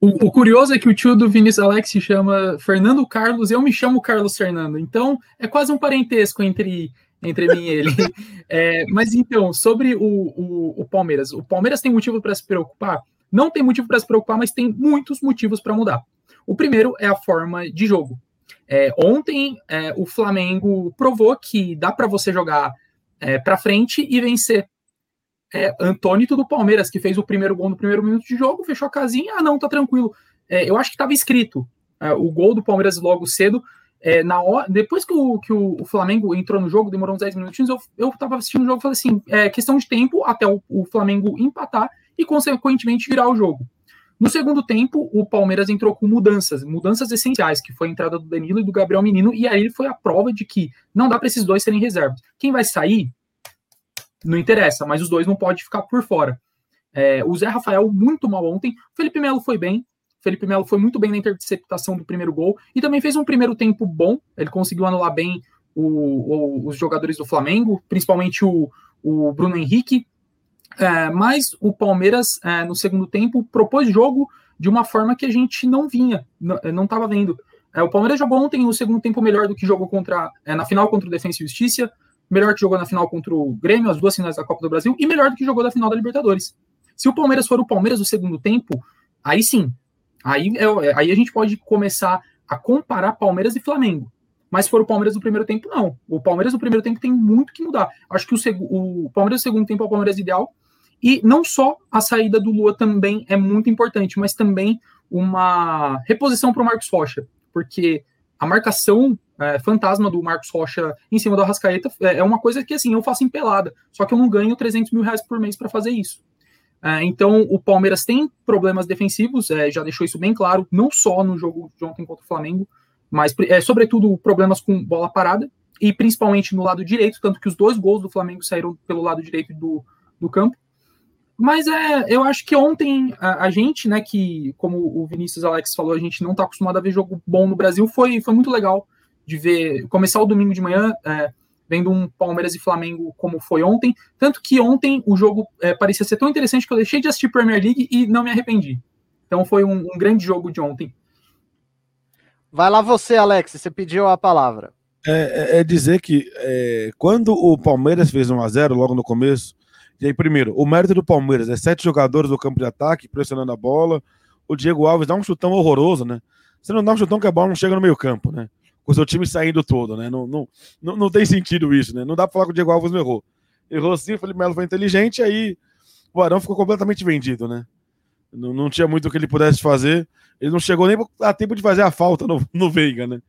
O, o, curioso é que o tio do Vinícius Alex se chama Fernando Carlos, eu me chamo Carlos Fernando. Então é quase um parentesco entre, entre mim e ele. É, mas então, sobre o, o, o Palmeiras. O Palmeiras tem motivo para se preocupar? Não tem motivo para se preocupar, mas tem muitos motivos para mudar. O primeiro é a forma de jogo. É, ontem é, o Flamengo provou que dá para você jogar é, para frente e vencer. É, Antônio do Palmeiras, que fez o primeiro gol no primeiro minuto de jogo, fechou a casinha, ah não, tá tranquilo. É, eu acho que estava escrito é, o gol do Palmeiras logo cedo. É, na hora, depois que, o, que o, Flamengo entrou no jogo, demorou uns 10 minutinhos, eu, eu tava assistindo o jogo e falei assim: é questão de tempo até o, o Flamengo empatar e, consequentemente, virar o jogo. No segundo tempo, o Palmeiras entrou com mudanças, mudanças essenciais, que foi a entrada do Danilo e do Gabriel Menino, e aí foi a prova de que não dá para esses dois serem reservas. Quem vai sair, não interessa, mas os dois não podem ficar por fora. É, o Zé Rafael, muito mal ontem. O Felipe Melo foi bem. O Felipe Melo foi muito bem na interceptação do primeiro gol e também fez um primeiro tempo bom. Ele conseguiu anular bem o, o, os jogadores do Flamengo, principalmente o, o Bruno Henrique, é, mas o Palmeiras, é, no segundo tempo, propôs jogo de uma forma que a gente não vinha, não estava vendo. É, o Palmeiras jogou ontem o segundo tempo melhor do que jogou contra é, na final contra o Defensa e Justiça, melhor que jogou na final contra o Grêmio, as duas finais da Copa do Brasil, e melhor do que jogou na final da Libertadores. Se o Palmeiras for o Palmeiras do segundo tempo, aí sim. Aí, é, aí a gente pode começar a comparar Palmeiras e Flamengo. Mas se for o Palmeiras do primeiro tempo, não. O Palmeiras do primeiro tempo tem muito que mudar. Acho que o, o Palmeiras do segundo tempo é o Palmeiras ideal. E não só a saída do Lua também é muito importante, mas também uma reposição para o Marcos Rocha. Porque a marcação é, fantasma do Marcos Rocha em cima do Arrascaeta é, é, uma coisa que assim eu faço em pelada, só que eu não ganho 300 mil reais por mês para fazer isso. É, então o Palmeiras tem problemas defensivos, é, já deixou isso bem claro, não só no jogo de ontem contra o Flamengo, mas é, sobretudo problemas com bola parada e principalmente no lado direito, tanto que os dois gols do Flamengo saíram pelo lado direito do, do campo. Mas é, eu acho que ontem a, a, gente, né, que como o Vinícius Alex falou, a gente não está acostumado a ver jogo bom no Brasil, foi, foi muito legal de ver, começar o domingo de manhã é, vendo um Palmeiras e Flamengo como foi ontem. Tanto que ontem o jogo é, parecia ser tão interessante que eu deixei de assistir Premier League e não me arrependi. Então foi um, um grande jogo de ontem. Vai lá você, Alex, você pediu a palavra. É, é, é dizer que é, quando o Palmeiras fez 1 a 0 logo no começo, e aí, primeiro, o mérito do Palmeiras é sete jogadores do campo de ataque pressionando a bola. O Diego Alves dá um chutão horroroso, né? Você não dá um chutão que a bola não chega no meio campo, né? Com o seu time saindo todo, né? Não, não, não, não tem sentido isso, né? Não dá pra falar que o Diego Alves não errou. Errou sim, o Felipe Melo foi inteligente, aí o Arão ficou completamente vendido, né? Não, não tinha muito o que ele pudesse fazer. Ele não chegou nem a tempo de fazer a falta no, no Veiga, né?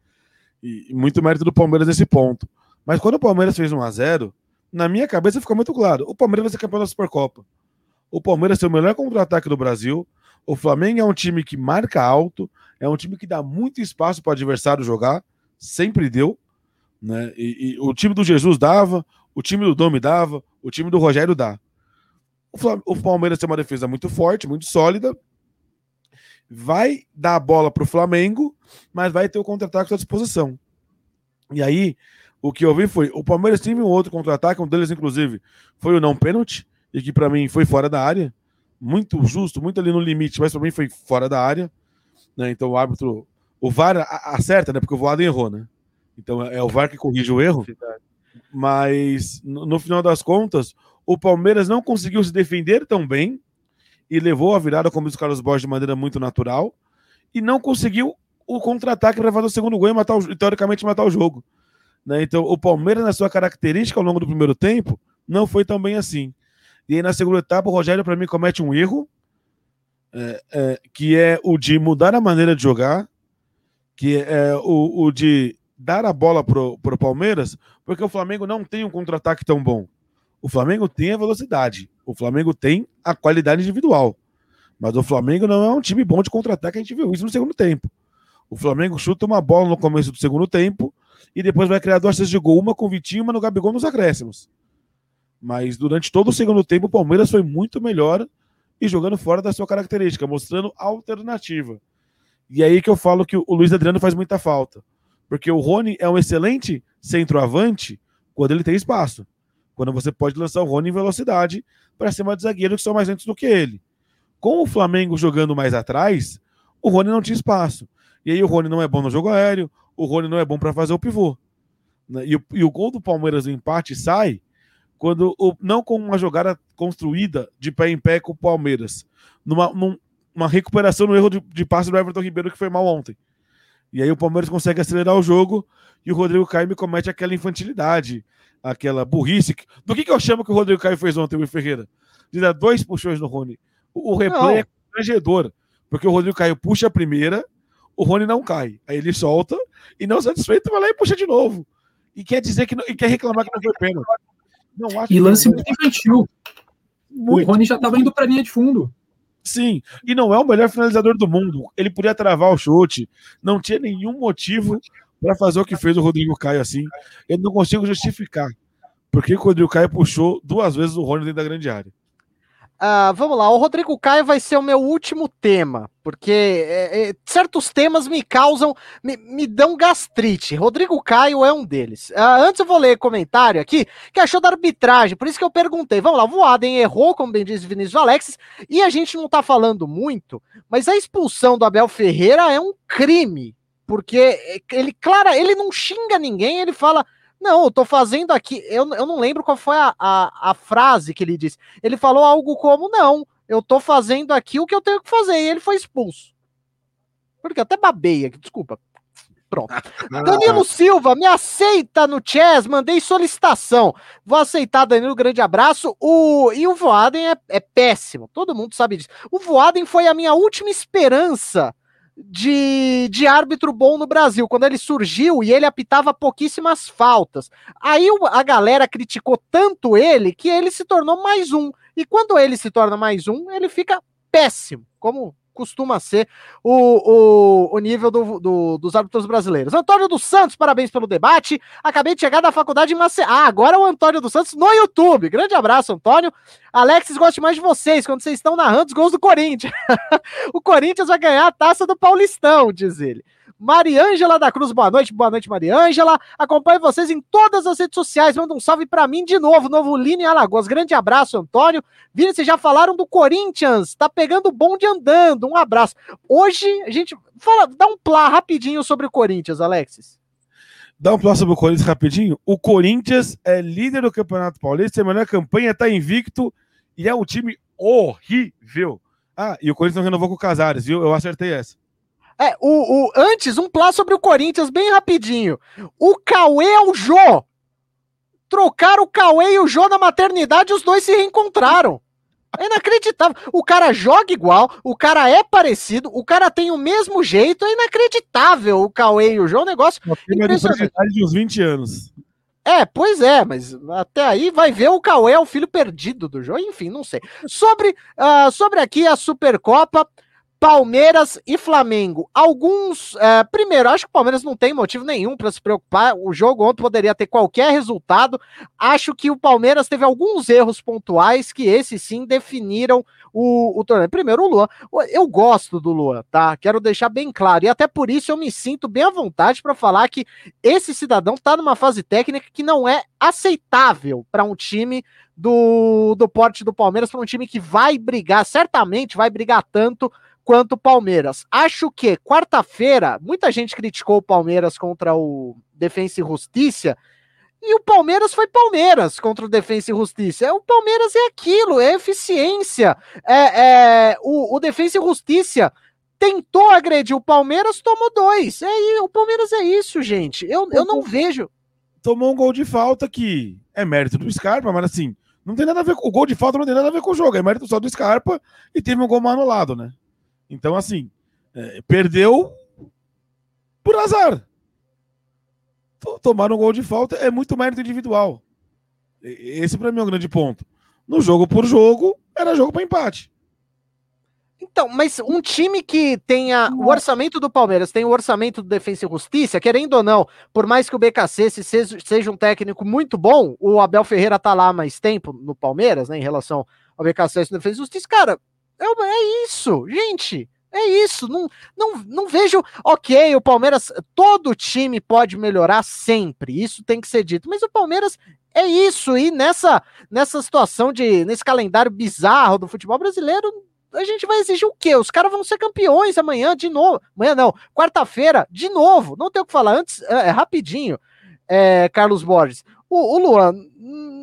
E, e muito mérito do Palmeiras nesse ponto. Mas quando o Palmeiras fez 1 a 0 na minha cabeça ficou muito claro: o Palmeiras vai ser campeão da Supercopa. O Palmeiras tem o melhor contra-ataque do Brasil. O Flamengo é um time que marca alto, é um time que dá muito espaço para o adversário jogar, sempre deu. Né? E, e, o time do Jesus dava, o time do Domi dava, o time do Rogério dá. O, Palmeiras tem uma defesa muito forte, muito sólida. Vai dar a bola para o Flamengo, mas vai ter o contra-ataque à disposição. E aí, o que eu vi foi: o Palmeiras teve um outro contra-ataque, um deles, inclusive, foi o não pênalti, e que para mim foi fora da área. Muito justo, muito ali no limite, mas para mim foi fora da área. Né? Então o árbitro. O VAR acerta, né? Porque o Voaden errou, né? Então é o VAR que corrige o erro. Mas no final das contas, o Palmeiras não conseguiu se defender tão bem e levou a virada, como diz o Carlos Borges, de maneira muito natural. E não conseguiu o contra-ataque para fazer o segundo gol e, matar o, teoricamente matar o jogo. Né? Então, o Palmeiras, na sua característica ao longo do primeiro tempo, não foi tão bem assim. E aí, na segunda etapa, o Rogério, para mim, comete um erro, é, é, que é o de mudar a maneira de jogar, que é o, o de dar a bola pro, pro Palmeiras, porque o Flamengo não tem um contra-ataque tão bom. O Flamengo tem a velocidade, o Flamengo tem a qualidade individual. Mas o Flamengo não é um time bom de contra-ataque, a gente viu isso no segundo tempo. O Flamengo chuta uma bola no começo do segundo tempo, e depois vai criar duas chances de gol, uma com o Vitinho, uma no Gabigol nos acréscimos. Mas durante todo o segundo tempo, o Palmeiras foi muito melhor e jogando fora da sua característica, mostrando alternativa. E é aí que eu falo que o Luiz Adriano faz muita falta. Porque o Rony é um excelente centroavante quando ele tem espaço. Quando você pode lançar o Rony em velocidade para cima de zagueiros que são mais lentos do que ele. Com o Flamengo jogando mais atrás, o Rony não tinha espaço. E aí o Rony não é bom no jogo aéreo, o Rony não é bom para fazer o pivô. Né? E o, e o gol do Palmeiras no empate sai quando o, não com uma jogada construída de pé em pé com o Palmeiras, numa, numa recuperação no erro de, de passe do Everton Ribeiro que foi mal ontem. E aí o Palmeiras consegue acelerar o jogo e o Rodrigo Caio me comete aquela infantilidade, aquela burrice. Do que, que eu chamo que o Rodrigo Caio fez ontem, o Ferreira? De dar dois puxões no Rony. O, o replay não. é constrangedor, porque o Rodrigo Caio puxa a primeira, o Rony não cai. Aí ele solta e não satisfeito vai lá e puxa de novo. E quer dizer que não, e quer reclamar que não foi pênalti. Não acho e lance muito infantil. Muito. O Rony já estava indo para a linha de fundo. Sim, e não é o melhor finalizador do mundo. Ele podia travar o chute. Não tinha nenhum motivo para fazer o que fez o Rodrigo Caio assim. Eu não consigo justificar. Porque o Rodrigo Caio puxou duas vezes o Rony dentro da grande área. Uh, vamos lá, o Rodrigo Caio vai ser o meu último tema, porque é, é, certos temas me causam, me, me, dão gastrite. Rodrigo Caio é um deles. Uh, antes eu vou ler comentário aqui, que achou da arbitragem, por isso que eu perguntei. Vamos lá, o Voaden errou, como bem diz Vinícius Alexis, e a gente não tá falando muito, mas a expulsão do Abel Ferreira é um crime, porque ele, claro, ele não xinga ninguém, ele fala não, eu tô fazendo aqui. Eu, eu não lembro qual foi a, a, a frase que ele disse. Ele falou algo como: não, eu tô fazendo aqui o que eu tenho que fazer. E ele foi expulso. Porque até babei aqui, desculpa. Pronto. Danilo Silva, me aceita no Chess, mandei solicitação. Vou aceitar, Danilo, grande abraço. O, e o Voaden é, é péssimo, todo mundo sabe disso. O Voaden foi a minha última esperança de, de árbitro bom no Brasil, quando ele surgiu e ele apitava pouquíssimas faltas. Aí a galera criticou tanto ele que ele se tornou mais um. E quando ele se torna mais um, ele fica péssimo, como costuma ser o, o, o nível do, do, dos árbitros brasileiros. Antônio dos Santos, parabéns pelo debate. Acabei de chegar da faculdade em Maceió. Ah, agora é o Antônio dos Santos no YouTube. Grande abraço, Antônio. Alexis, gosto mais de vocês quando vocês estão narrando os gols do Corinthians. o Corinthians vai ganhar a taça do Paulistão, diz ele. Mariângela da Cruz, boa noite, boa noite, Mariângela. Acompanho vocês em todas as redes sociais. Manda um salve para mim de novo, Novo Lino em Alagoas. Grande abraço, Antônio. Vini, vocês já falaram do Corinthians, tá pegando bonde andando. Um abraço. Hoje, a gente fala, dá um plá rapidinho sobre o Corinthians, Alexis. Dá um plá sobre o Corinthians rapidinho. O Corinthians é líder do Campeonato Paulista, tem a melhor campanha, tá invicto e é um time horrível. Ah, e o Corinthians não renovou com o Casares, viu? Eu acertei essa. É, o, o, antes, um plá sobre o Corinthians, bem rapidinho. O Cauê é o Jô. Trocaram o Cauê e o Jô na maternidade os dois se reencontraram. É inacreditável. O cara joga igual, o cara é parecido, o cara tem o mesmo jeito, é inacreditável o Cauê e o Jô, é um negócio impressionante. de uns 20 anos. É, pois é, mas até aí vai ver o Cauê é o filho perdido do Jô, enfim, não sei. Sobre, uh, sobre aqui a Supercopa, Palmeiras e Flamengo. Alguns. É, primeiro, acho que o Palmeiras não tem motivo nenhum para se preocupar. O jogo ontem poderia ter qualquer resultado. Acho que o Palmeiras teve alguns erros pontuais que esses sim definiram o, o torneio. Primeiro, o Luan. Eu gosto do Luan, tá? Quero deixar bem claro. E até por isso eu me sinto bem à vontade para falar que esse cidadão está numa fase técnica que não é aceitável para um time do, do porte do Palmeiras, para um time que vai brigar, certamente vai brigar tanto quanto o Palmeiras. Acho que quarta-feira, muita gente criticou o Palmeiras contra o Defensa e Justiça, e o Palmeiras foi Palmeiras contra o Defensa e Justiça. O Palmeiras é aquilo, é eficiência. É, é o, o Defensa e Justiça tentou agredir o Palmeiras, tomou dois. É, o Palmeiras é isso, gente. Eu, eu não vejo. Tomou um gol de falta que é mérito do Scarpa, mas assim, não tem nada a ver com o gol de falta, não tem nada a ver com o jogo. É mérito só do Scarpa e teve um gol anulado, né? Então, assim, é, perdeu por azar. Tomaram um gol de falta, é muito mérito individual. Esse para mim é um grande ponto. No jogo por jogo, era jogo para empate. Então, mas um time que tenha o orçamento do Palmeiras, tem o orçamento do Defensa e Justiça, querendo ou não, por mais que o BKC seja, seja um técnico muito bom, o Abel Ferreira tá lá há mais tempo no Palmeiras, né, em relação ao BKC e Defensa e Justiça, cara, é, é isso, gente. É isso, não, não, não vejo. Ok, o Palmeiras, todo time pode melhorar sempre, isso tem que ser dito, mas o Palmeiras é isso, e nessa, nessa situação de. nesse calendário bizarro do futebol brasileiro, a gente vai exigir o quê? Os caras vão ser campeões amanhã de novo. Amanhã não, quarta-feira, de novo. Não tem o que falar. Antes, é, é rapidinho, é, Carlos Borges. O, o Luan,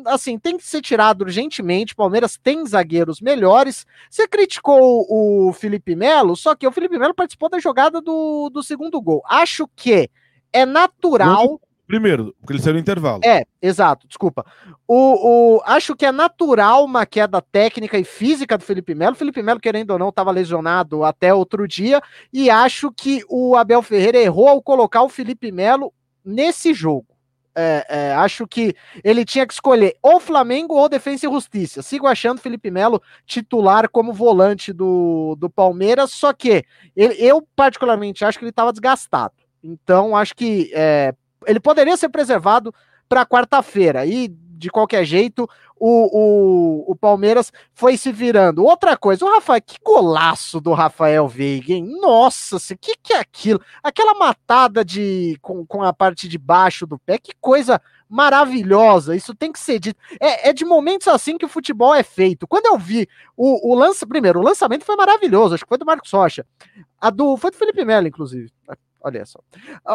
assim, tem que ser tirado urgentemente. O Palmeiras tem zagueiros melhores. Você criticou o Felipe Melo, só que o Felipe Melo participou da jogada do, do segundo gol. Acho que é natural. Primeiro, porque ele saiu no intervalo. É, exato, desculpa. O, o, acho que é natural uma queda técnica e física do Felipe Melo. Felipe Melo, querendo ou não, estava lesionado até outro dia. E acho que o Abel Ferreira errou ao colocar o Felipe Melo nesse jogo é, é, acho que ele tinha que escolher ou Flamengo ou Defensa e Justiça. Sigo achando Felipe Melo titular como volante do, do Palmeiras, só que ele, eu particularmente acho que ele estava desgastado. Então acho que é, ele poderia ser preservado para quarta-feira. E de qualquer jeito, o, o, o Palmeiras foi se virando. Outra coisa, o Rafael, que golaço do Rafael Veiga, hein? Nossa, o que, que é aquilo? Aquela matada de com, com a parte de baixo do pé, que coisa maravilhosa. Isso tem que ser dito. É, é, de momentos assim que o futebol é feito. Quando eu vi o, o lance, primeiro, o lançamento foi maravilhoso, acho que foi do Marcos Rocha. A do, foi do Felipe Melo, inclusive. Olha só.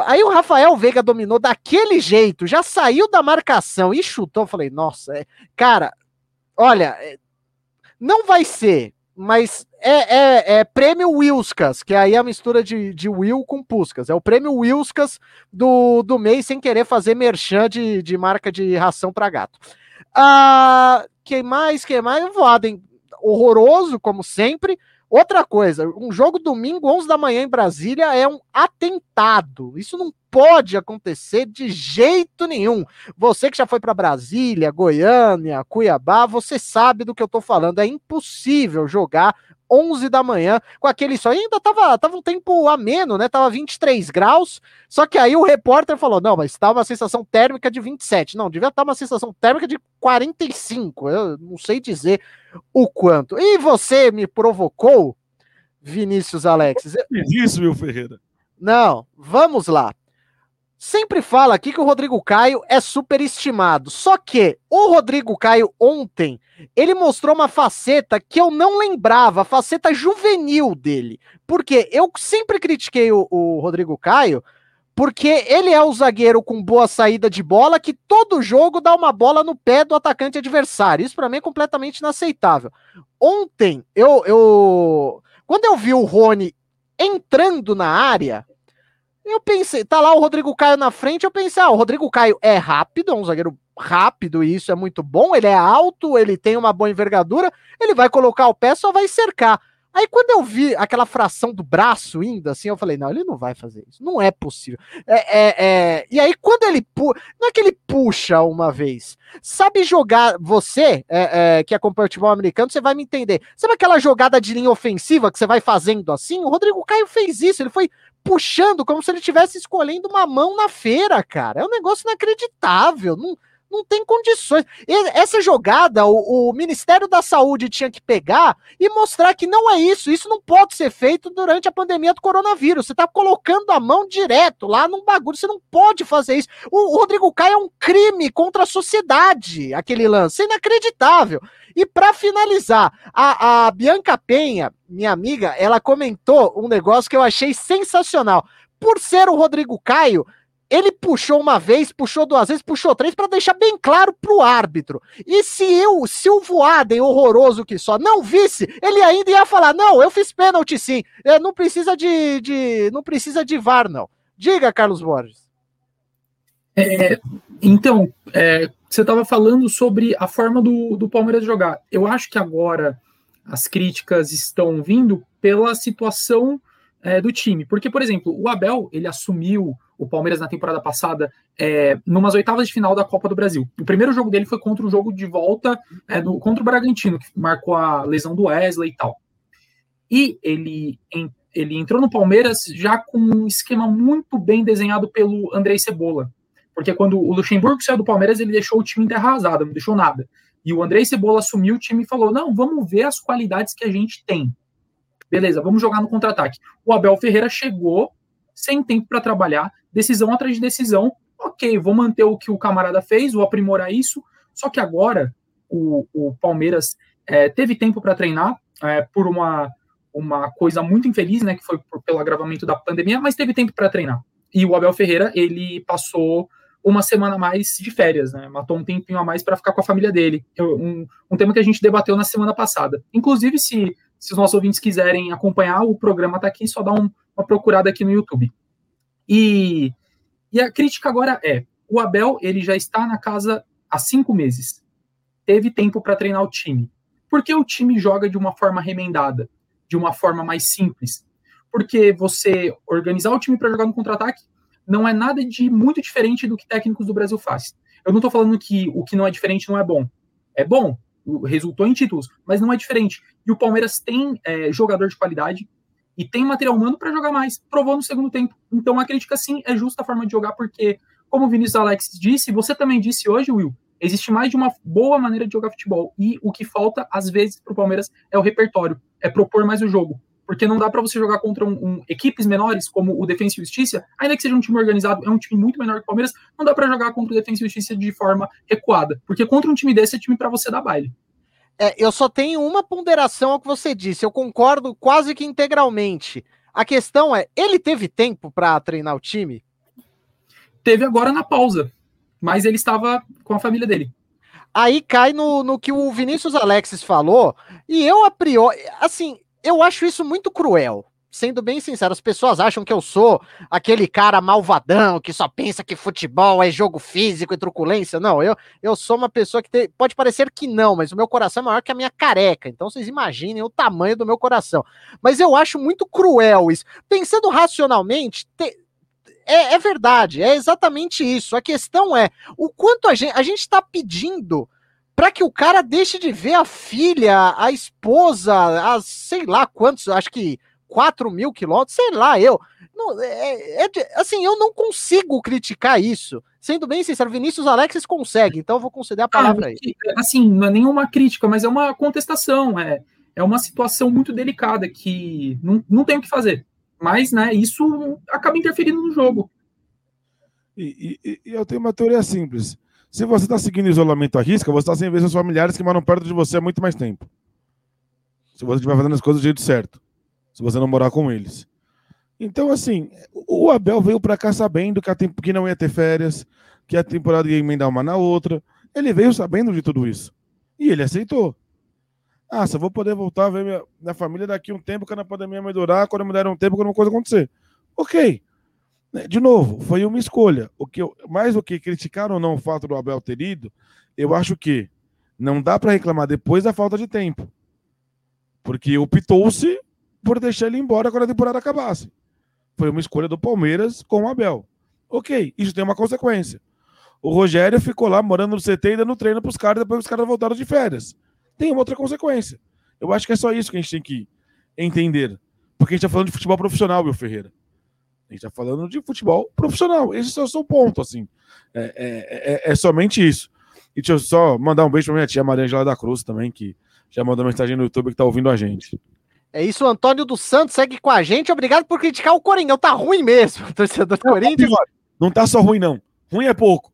Aí o Rafael Veiga dominou daquele jeito, já saiu da marcação e chutou. Falei, nossa, é... cara, olha, é... não vai ser mas é, é, é, prêmio Wilskas, que aí é a mistura de, de Will com Puskas. É o prêmio Wilskas do, do mês, sem querer fazer merchan de, de marca de ração para gato. Ah, quem mais? Quem mais? O Voaden, horroroso, como sempre. Outra coisa, um jogo domingo, 11 da manhã em Brasília, é um atentado. Isso não pode acontecer de jeito nenhum. Você que já foi para Brasília, Goiânia, Cuiabá, você sabe do que eu tô falando. É impossível jogar 11 da manhã com aquele sol. E ainda tava, tava um tempo ameno, né? Tava 23 graus. Só que aí o repórter falou: não, mas tá uma sensação térmica de 27. Não, devia estar tá uma sensação térmica de 45. Eu não sei dizer o quanto. E você me provocou, Vinícius Alex. Isso, meu Ferreira. Não, vamos lá sempre fala aqui que o Rodrigo Caio é superestimado. Só que o Rodrigo Caio ontem, ele mostrou uma faceta que eu não lembrava, a faceta juvenil dele. Porque eu sempre critiquei o, o Rodrigo Caio, porque ele é o zagueiro com boa saída de bola que todo jogo dá uma bola no pé do atacante adversário. Isso para mim é completamente inaceitável. Ontem, eu, eu quando eu vi o Rony entrando na área, eu pensei, tá lá o Rodrigo Caio na frente, eu pensei, ah, o Rodrigo Caio é rápido, é um zagueiro rápido e isso é muito bom, ele é alto, ele tem uma boa envergadura, ele vai colocar o pé, só vai cercar. Aí quando eu vi aquela fração do braço indo assim, eu falei, não, ele não vai fazer isso, não é possível. É, é, é... E aí quando ele puxa, não é que ele puxa uma vez, sabe jogar, você é, é, que acompanha o futebol americano, você vai me entender. Sabe aquela jogada de linha ofensiva que você vai fazendo assim? O Rodrigo Caio fez isso, ele foi puxando como se ele estivesse escolhendo uma mão na feira, cara. É um negócio inacreditável. Não, não tem condições. Essa jogada, o, o, Ministério da Saúde tinha que pegar e mostrar que não é isso. Isso não pode ser feito durante a pandemia do coronavírus. Você está colocando a mão direto lá num bagulho. Você não pode fazer isso. O, o Rodrigo Caio é um crime contra a sociedade, aquele lance. Inacreditável. E para finalizar, a, a Bianca Penha, minha amiga, ela comentou um negócio que eu achei sensacional. Por ser o Rodrigo Caio, ele puxou uma vez, puxou duas vezes, puxou três para deixar bem claro pro árbitro. E se eu, se o Voaden, horroroso que só, não visse, ele ainda ia falar: "Não, eu fiz pênalti sim. É, não precisa de, de não precisa de VAR não". Diga, Carlos Borges. É, então, é, você estava falando sobre a forma do, do Palmeiras jogar. Eu acho que agora as críticas estão vindo pela situação é, do time. Porque, por exemplo, o Abel, ele assumiu o Palmeiras na temporada passada é, numas oitavas de final da Copa do Brasil. O primeiro jogo dele foi contra o jogo de volta é, do, contra o Bragantino, que marcou a lesão do Wesley e tal. E ele, em, ele entrou no Palmeiras já com um esquema muito bem desenhado pelo Andrei Cebola. Porque quando o Luxemburgo saiu do Palmeiras, ele deixou o time em terra arrasada, não deixou nada. E o Andrei Cebola assumiu o time e falou: não, vamos ver as qualidades que a gente tem. Beleza, vamos jogar no contra-ataque. O Abel Ferreira chegou sem tempo para trabalhar, decisão atrás de decisão. Ok, vou manter o que o camarada fez, vou aprimorar isso. Só que agora o, o Palmeiras é, teve tempo para treinar é, por uma, uma coisa muito infeliz, né, que foi por, pelo agravamento da pandemia, mas teve tempo para treinar. E o Abel Ferreira ele passou uma semana a mais de férias, né? Matou um tempinho a mais para ficar com a família dele. Um, um, tema que a gente debateu na semana passada. Inclusive, se, se os nossos ouvintes quiserem acompanhar, o programa está aqui, só dá um, uma procurada aqui no YouTube. E, e a crítica agora é: o Abel ele já está na casa há cinco meses. Teve tempo para treinar o time. Por que o time joga de uma forma remendada, de uma forma mais simples? Porque você organizar o time para jogar no contra-ataque não é nada de muito diferente do que técnicos do Brasil fazem. Eu não estou falando que o que não é diferente não é bom. É bom, resultou em títulos, mas não é diferente. E o Palmeiras tem é, jogador de qualidade e tem material humano para jogar mais. Provou no segundo tempo. Então a crítica sim é justa a forma de jogar, porque, como o Vinícius Alex disse, você também disse hoje, Will, existe mais de uma boa maneira de jogar futebol. E o que falta, às vezes, para o Palmeiras é o repertório, é propor mais o jogo porque não dá para você jogar contra um, um, equipes menores como o Defensa e Justiça, ainda que seja um time organizado, é um time muito menor que o Palmeiras, não dá para jogar contra o Defensa e Justiça de forma recuada, porque contra um time desse é time para você dar baile. É, eu só tenho uma ponderação ao que você disse, eu concordo quase que integralmente. A questão é, ele teve tempo para treinar o time? Teve agora na pausa, mas ele estava com a família dele. aí cai no, no que o Vinícius Alexis falou, e eu, a priori, assim, eu acho isso muito cruel. Sendo bem sincero, as pessoas acham que eu sou aquele cara malvadão que só pensa que futebol é jogo físico e truculência. Não, eu, eu sou uma pessoa que pode parecer que não, mas o meu coração é maior que a minha careca. Então vocês imaginem o tamanho do meu coração. Mas eu acho muito cruel isso. Pensando racionalmente, te, é, é, verdade, é exatamente isso. A questão é o quanto a gente a está pedindo para que o cara deixe de ver a filha, a esposa, as sei lá quantos, acho que 4 mil quilômetros, sei lá, eu. Não, é, é, assim, eu não consigo criticar isso. Sendo bem sincero, Vinícius Alexis consegue, então eu vou conceder a ah, palavra ah, aí. Assim, não é nenhuma crítica, mas é uma contestação. É, é uma situação muito delicada que não, não tem o que fazer. Mas, né, isso acaba interferindo no jogo. E, e, e eu tenho uma teoria simples. Se você está seguindo isolamento à risca, você está sem ver seus familiares que moram perto de você há muito mais tempo. Se você estiver fazendo as coisas do jeito certo. Se você não morar com eles. Então, assim, o Abel veio para cá sabendo que, a tempo, que não ia ter férias, que a temporada ia emendar uma na outra. Ele veio sabendo de tudo isso. E ele aceitou. Ah, só vou poder voltar a ver minha, minha família daqui um tempo, quando a pandemia melhorar, quando me der um tempo, quando uma coisa acontecer. Ok. Né, de novo, foi uma escolha. O que eu, mais do que criticar ou não o fato do Abel ter ido, eu acho que não dá para reclamar depois da falta de tempo. Porque optou-se por deixar ele embora quando a temporada acabasse. Foi uma escolha do Palmeiras com o Abel. Ok, isso tem uma consequência. O Rogério ficou lá morando no CT e dando treino para os caras depois os caras voltaram de férias tem uma outra consequência. Eu acho que é só isso que a gente tem que entender. Porque a gente está falando de futebol profissional, Will Ferreira. A gente está falando de futebol profissional. Esse é o seu ponto, assim. É, é, é, é, somente isso. E deixa eu só mandar um beijo para minha tia Maria Angela da Cruz também, que já mandou mensagem no YouTube que está ouvindo a gente. É isso, o Antônio dos Santos segue com a gente. Obrigado por criticar o Coringão. Tá ruim mesmo, torcedor do Corinthians. Não tá só ruim, não. Ruim é pouco.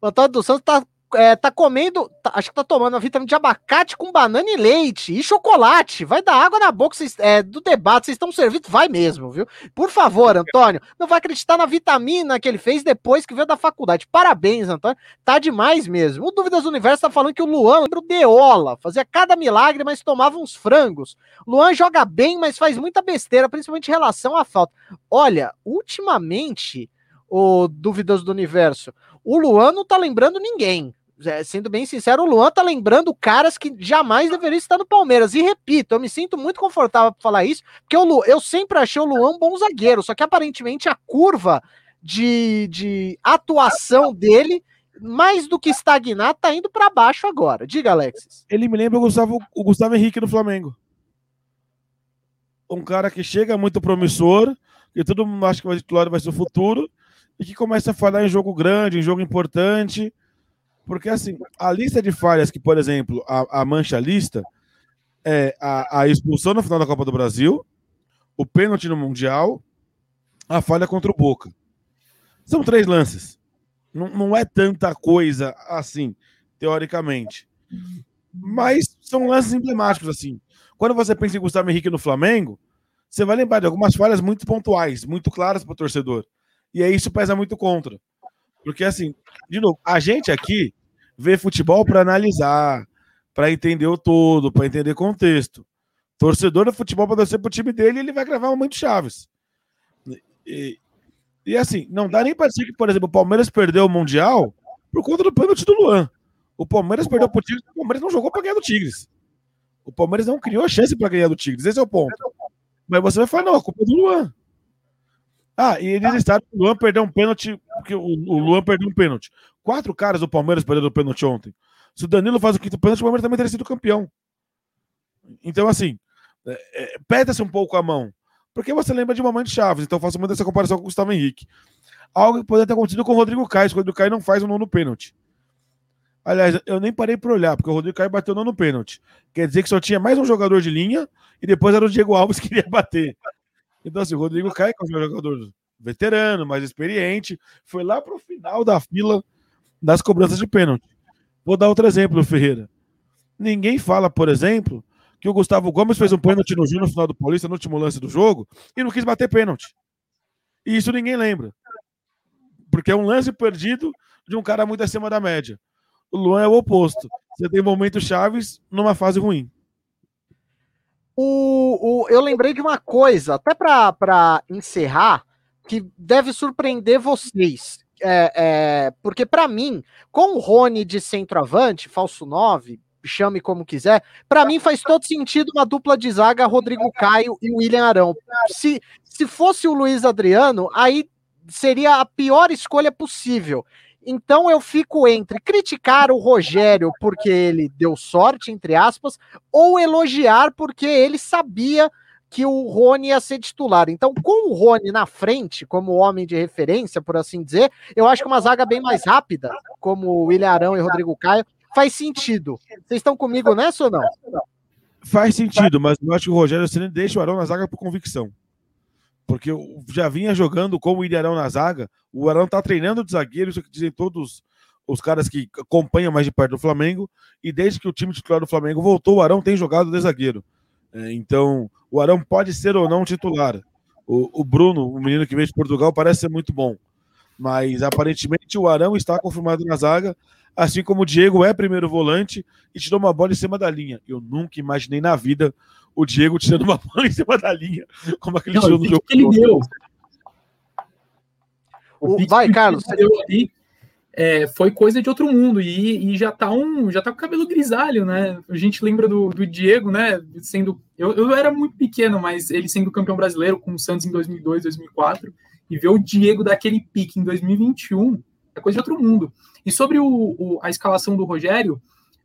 O Antônio dos Santos tá é, tá comendo, tá, acho que tá tomando a vitamina de abacate com banana e leite e chocolate. Vai dar água na boca cês, é, do debate. Vocês estão servidos? Vai mesmo, viu? Por favor, Antônio, não vai acreditar na vitamina que ele fez depois que veio da faculdade. Parabéns, Antônio. Tá demais mesmo. O Dúvidas do Universo tá falando que o Luan lembra o Deola. Fazia cada milagre, mas tomava uns frangos. Luan joga bem, mas faz muita besteira, principalmente em relação à falta. Olha, ultimamente, o Dúvidas do Universo, o Luan não tá lembrando ninguém é, sendo bem sincero, o Luan tá lembrando caras que jamais deveriam estar no Palmeiras. E repito, eu me sinto muito confortável para falar isso, porque eu, eu sempre achei o Luan um bom zagueiro, só que aparentemente a curva de, de atuação dele, mais do que estagnar, tá indo para baixo agora. Diga, Alexis. Ele me lembra o Gustavo, o Gustavo Henrique no Flamengo. Um cara que chega muito promissor, que todo mundo acha que vai titular vai ser o futuro, e que começa a falar em jogo grande, em jogo importante porque, assim, a lista de falhas que, por exemplo, a, a mancha lista é a, a, expulsão no final da Copa do Brasil, o pênalti no Mundial, a falha contra o Boca. São três lances. Não, não é tanta coisa assim, teoricamente. Mas são lances emblemáticos, assim. Quando você pensa em Gustavo Henrique no Flamengo, você vai lembrar de algumas falhas muito pontuais, muito claras para o torcedor. E aí isso pesa muito contra. Porque, assim, de novo, a gente aqui vê futebol para analisar, para entender o todo, para entender contexto. Torcedor do futebol para torcer pro time dele, ele vai gravar muito Chaves. E, e assim, não dá nem para dizer que, por exemplo, o Palmeiras perdeu o Mundial por conta do pênalti do Luan. O Palmeiras perdeu pro Tigres, o Palmeiras não jogou para ganhar do Tigres. O Palmeiras não criou chance para ganhar do Tigres. Esse é o ponto. Mas você vai falar, não, a culpa é do Luan. Ah, e eles estavam. O Luan perdeu um pênalti. Porque o, o Luan perdeu um pênalti. Quatro caras do Palmeiras perderam o pênalti ontem. Se o Danilo faz o quinto pênalti, o Palmeiras também teria sido campeão. Então, assim, é, é, peta-se um pouco a mão. Porque você lembra de momento Chaves, então faço muito essa comparação com o Gustavo Henrique. Algo que poderia ter acontecido com o Rodrigo Caio, quando o Rodrigo Caio não faz o nono pênalti. Aliás, eu nem parei para olhar, porque o Rodrigo Caio bateu o nono pênalti. Quer dizer que só tinha mais um jogador de linha e depois era o Diego Alves que iria bater. Então, assim, o Rodrigo Caio, que é um jogador veterano, mais experiente, foi lá para o final da fila das cobranças de pênalti. Vou dar outro exemplo, Ferreira. Ninguém fala, por exemplo, que o Gustavo Gomes fez um pênalti no Júnior no final do Paulista, no último lance do jogo, e não quis bater pênalti. E isso ninguém lembra. Porque é um lance perdido de um cara muito acima da média. O Luan é o oposto. Você tem momentos chaves numa fase ruim. O, o, eu lembrei de uma coisa, até para encerrar, que deve surpreender vocês. É, é, porque para mim, com o Rony de centroavante, falso 9, chame como quiser, para mim faz todo sentido uma dupla de zaga Rodrigo Caio e William Arão. Se, se fosse o Luiz Adriano, aí seria a pior escolha possível. Então eu fico entre criticar o Rogério porque ele deu sorte, entre aspas, ou elogiar porque ele sabia que o Rony ia ser titular. Então, com o Rony na frente, como homem de referência, por assim dizer, eu acho que uma zaga bem mais rápida, como o William Arão e Rodrigo Caio, faz sentido. Vocês estão comigo nessa ou não? Faz sentido, mas eu acho que o Rogério Ceni deixa o Arão na zaga por convicção. Porque eu já vinha jogando com o Ilharão na zaga, o Arão tá treinando de zagueiro, isso que dizem todos os caras que acompanham mais de perto do Flamengo, e desde que o time titular do Flamengo voltou, o Arão tem jogado de zagueiro. É, então, o Arão pode ser ou não titular. O, o, Bruno, o menino que veio de Portugal, parece ser muito bom. Mas aparentemente o Arão está confirmado na zaga, assim como o Diego é primeiro volante e tirou uma bola em cima da linha. Eu nunca imaginei na vida o Diego tirando uma bola em cima da linha, como aquele não, no jogo. Que ele deu. O, vai, Carlos. Deu ali, é, foi coisa de outro mundo e, e, já tá um já tá com o cabelo grisalho, né? A gente lembra do, do Diego, né? Sendo eu, eu era muito pequeno, mas ele sendo campeão brasileiro com o Santos em 2002, 2004 e ver o Diego daquele pique em 2021 é coisa de outro mundo. E sobre o, o, a escalação do Rogério,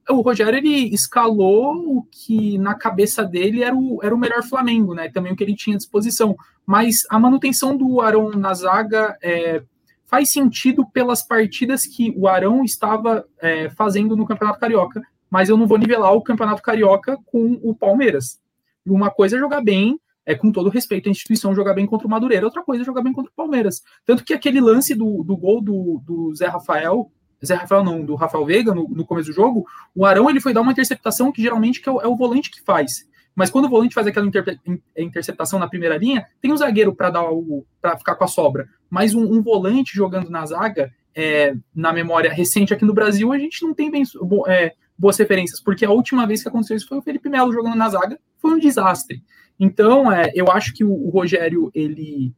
o Rogério ele escalou o que na cabeça dele era o, era o melhor Flamengo, né? Também o que ele tinha à disposição. Mas a manutenção do Arão na zaga é, faz sentido pelas partidas que o Arão estava é, fazendo no Campeonato Carioca. Mas eu não vou nivelar o Campeonato Carioca com o Palmeiras. Uma coisa é jogar bem, é com todo respeito à instituição, jogar bem contra o Madureira, outra coisa é jogar bem contra o Palmeiras. Tanto que aquele lance do, do gol do, do Zé Rafael Zé Rafael não, do Rafael Veiga no, no, começo do jogo, o Arão ele foi dar uma interceptação que geralmente que é, o, é o volante que faz. Mas quando o volante faz aquela inter, interceptação na primeira linha, tem um zagueiro para dar o para ficar com a sobra. Mas um, um volante jogando na zaga, é, na memória recente aqui no Brasil, a gente não tem bem, é, boas referências, porque a última vez que aconteceu isso foi o Felipe Melo jogando na zaga, foi um desastre. Então, é, eu acho que o, o Rogério ele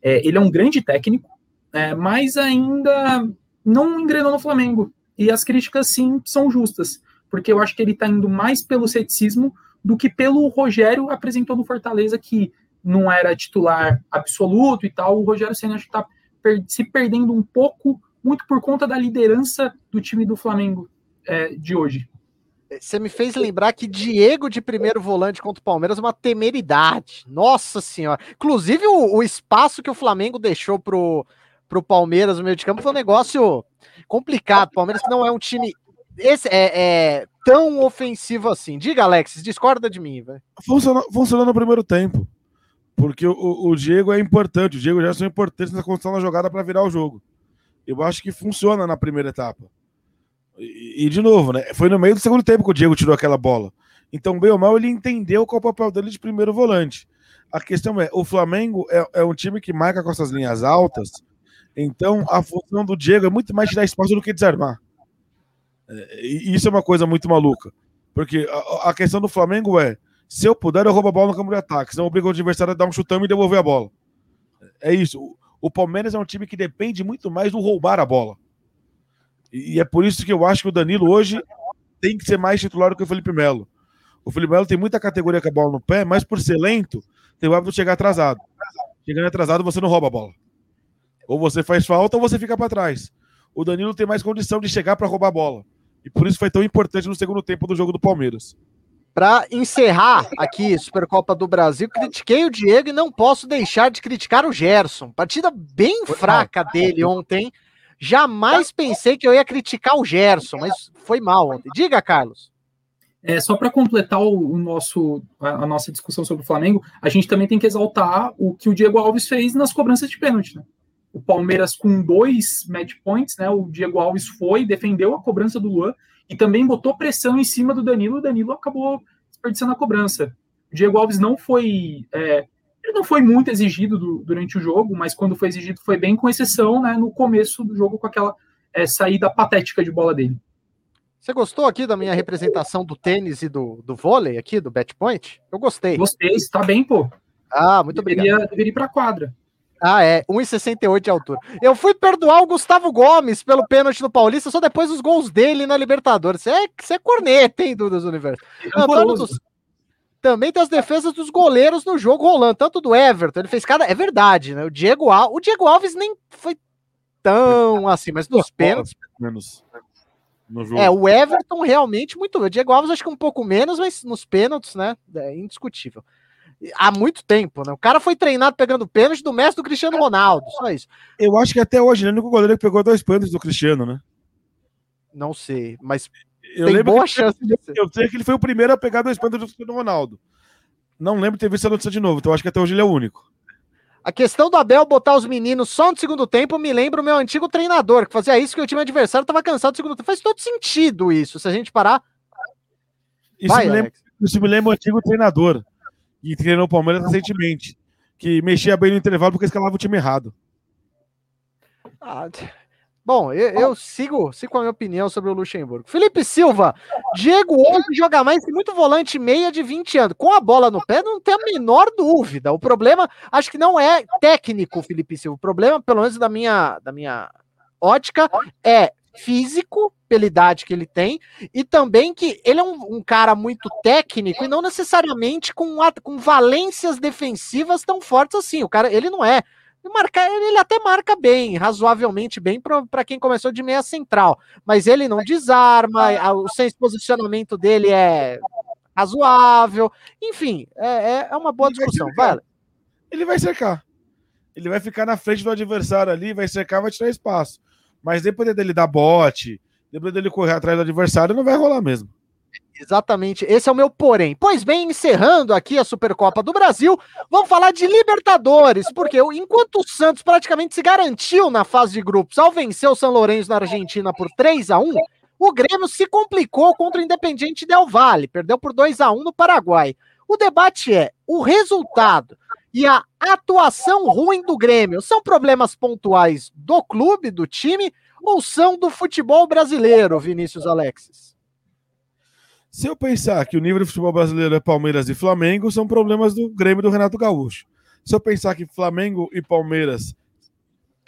é, ele é um grande técnico, é, mas ainda não engrenou no Flamengo. E as críticas, sim, são justas, porque eu acho que ele está indo mais pelo ceticismo do que pelo Rogério apresentou no Fortaleza, que não era titular absoluto e tal. O Rogério Senna está se perdendo um pouco, muito por conta da liderança do time do Flamengo é, de hoje. Você me fez lembrar que Diego de primeiro volante contra o Palmeiras é uma temeridade. Nossa senhora. Inclusive, o, o espaço que o Flamengo deixou pro, para o Palmeiras no meio de campo foi um negócio complicado. O Palmeiras não é um time esse é, é, tão ofensivo assim. Diga, Alex, discorda de mim. Funcionou, funcionou no primeiro tempo. Porque o, o, Diego é importante, o Diego já são importantes na construção da jogada para virar o jogo. Eu acho que funciona na primeira etapa. E, e, de novo, né? Foi no meio do segundo tempo que o Diego tirou aquela bola. Então, bem ou mal, ele entendeu qual é o papel dele de primeiro volante. A questão é: o Flamengo é, é um time que marca com essas linhas altas então, a função do Diego é muito mais tirar espaço do que desarmar. É, e isso é uma coisa muito maluca. Porque a, questão do Flamengo é: se eu puder, eu roubo a bola no campo de ataque. Senão obrigo o adversário a dar um chutão e devolver a bola. É isso. O, o Palmeiras é um time que depende muito mais do roubar a bola. E, e é por isso que eu acho que o Danilo hoje tem que ser mais titular do que o Felipe Melo. O Felipe Melo tem muita categoria com a bola no pé, mas por ser lento, tem o hábito de chegar atrasado. Chegando atrasado, você não rouba a bola. Ou você faz falta ou você fica para trás. O Danilo tem mais condição de chegar para roubar a bola. E por isso foi tão importante no segundo tempo do jogo do Palmeiras. Para encerrar aqui Supercopa do Brasil, critiquei o Diego e não posso deixar de criticar o Gerson. Partida bem foi fraca mal. dele ontem. Jamais pensei que eu ia criticar o Gerson, mas foi mal ontem. Diga, Carlos. É, só para completar o, nosso, a, a, nossa discussão sobre o Flamengo, a gente também tem que exaltar o que o Diego Alves fez nas cobranças de pênalti. Né? O Palmeiras com dois match points, né? O Diego Alves foi, defendeu a cobrança do Luan e também botou pressão em cima do Danilo. O Danilo acabou desperdiçando a cobrança. O Diego Alves não foi. É, ele não foi muito exigido do, durante o jogo, mas quando foi exigido foi bem, com exceção né, no começo do jogo com aquela é, saída patética de bola dele. Você gostou aqui da minha representação do tênis e do, do vôlei aqui, do Bet Point? Eu gostei. Gostei, está bem, pô. Ah, muito deveria, obrigado. Deveria ir pra quadra. Ah, é, 1,68 de altura. Eu fui perdoar o Gustavo Gomes pelo pênalti no Paulista só depois dos gols dele na Libertadores. Você é, você é corneta, hein, Dudas Universo? Antônio dos... Também tem as defesas dos goleiros no jogo rolando, tanto do Everton, ele fez cada. É verdade, né? O Diego Alves. O Diego Alves nem foi tão assim, mas nos pênaltis. Menos. É, o Everton realmente muito. O Diego Alves acho que um pouco menos, mas nos pênaltis, né? É indiscutível há muito tempo, né? O cara foi treinado pegando pênalti do mestre do Cristiano Ronaldo, só isso. Eu acho que até hoje, né? O único goleiro que pegou dois pênaltis do Cristiano, né? Não sei, mas eu tem boa chance de ser. Eu sei que ele foi o primeiro a pegar dois pênaltis do Cristiano Ronaldo. Não lembro de ter visto a notícia de novo, então acho que até hoje ele é o único. A questão do Abel botar os meninos só no segundo tempo me lembra o meu antigo treinador, que fazia isso que o time adversário estava cansado do segundo tempo. Faz todo sentido isso, se a gente parar. Isso, Vai, me, lembra, isso me lembra o antigo treinador e treinou o Palmeiras recentemente, que mexia bem no intervalo porque escalava o time errado. Ah, bom, eu, eu, sigo, sigo com a minha opinião sobre o Luxemburgo. Felipe Silva, Diego hoje joga mais que muito volante meia de 20 anos. Com a bola no pé, não tem a menor dúvida. O problema, acho que não é técnico, Felipe Silva. O problema, pelo menos da minha, da minha ótica, é físico, pela idade que ele tem, e também que ele é um, um cara muito técnico e não necessariamente com, com valências defensivas tão fortes assim. O cara, ele não é. Marca, ele até marca bem, razoavelmente bem para quem começou de meia central, mas ele não desarma, o senso posicionamento dele é razoável, enfim, é, é, é uma boa discussão. Vai. Ele vai cercar. Ele vai ficar na frente do adversário ali, vai cercar, vai tirar espaço. Mas depois dele dar bote, depois dele correr atrás do adversário, não vai rolar mesmo. Exatamente, esse é o meu porém. Pois bem, encerrando aqui a Supercopa do Brasil, vamos falar de Libertadores, porque enquanto o Santos praticamente se garantiu na fase de grupos ao vencer o São Lourenço na Argentina por 3 a 1 o Grêmio se complicou contra o Independiente Del Valle, perdeu por 2 a 1 no Paraguai. O debate é: o resultado e a atuação ruim do Grêmio são problemas pontuais do clube, do time, ou são do futebol brasileiro, Vinícius Alexis? Se eu pensar que o nível do futebol brasileiro é Palmeiras e Flamengo, são problemas do Grêmio do Renato Gaúcho. Se eu pensar que Flamengo e Palmeiras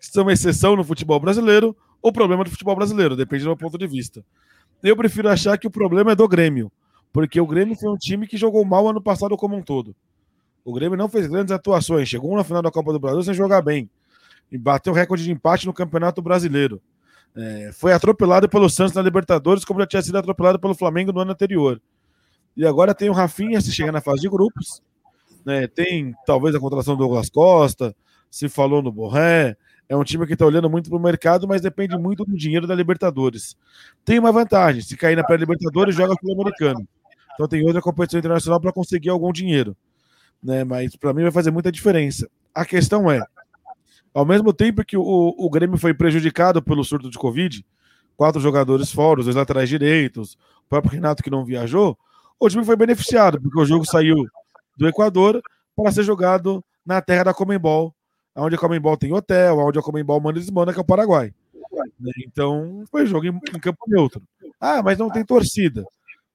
são exceção no futebol brasileiro, o problema é do futebol brasileiro, depende do meu ponto de vista. Eu prefiro achar que o problema é do Grêmio, porque o Grêmio foi um time que jogou mal ano passado como um todo. O Grêmio não fez grandes atuações, chegou na final da Copa do Brasil sem jogar bem. E bateu recorde de empate no Campeonato Brasileiro. É, foi atropelado pelo Santos na Libertadores, como já tinha sido atropelado pelo Flamengo no ano anterior. E agora tem o Rafinha se chegar na fase de grupos. Né, tem talvez a contratação do Douglas Costa, se falou no Borré. É um time que está olhando muito para o mercado, mas depende muito do dinheiro da Libertadores. Tem uma vantagem: se cair na pré-Libertadores, joga Sul-Americano. Então tem outra competição internacional para conseguir algum dinheiro né? Mas para mim vai fazer muita diferença. A questão é, ao mesmo tempo que o, o Grêmio foi prejudicado pelo surto de Covid, quatro jogadores fora, os dois laterais direitos, o próprio Renato que não viajou, o time foi beneficiado, porque o jogo saiu do Equador para ser jogado na terra da Comembol, onde a Comembol tem hotel, onde a Comembol manda e desmanda, que é o Paraguai. Então, foi jogo em, em campo neutro. Ah, mas não tem torcida.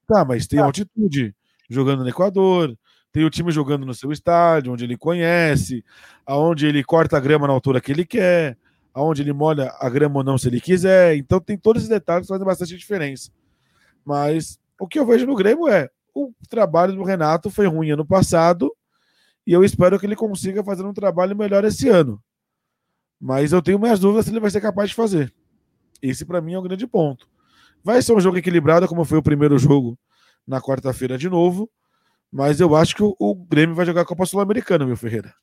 Tá, mas tem altitude jogando no Equador, tem o time jogando no seu estádio, onde ele conhece, aonde ele corta a grama na altura que ele quer, aonde ele molha a grama ou não se ele quiser. Então tem todos esses detalhes que fazem bastante diferença. Mas o que eu vejo no Grêmio é o trabalho do Renato foi ruim ano passado e eu espero que ele consiga fazer um trabalho melhor esse ano. Mas eu tenho minhas dúvidas se ele vai ser capaz de fazer. Esse para mim é um grande ponto. Vai ser um jogo equilibrado, como foi o primeiro jogo na quarta-feira de novo. Mas eu acho que o, o Grêmio vai jogar a Copa Sul-Americana, meu Ferreira.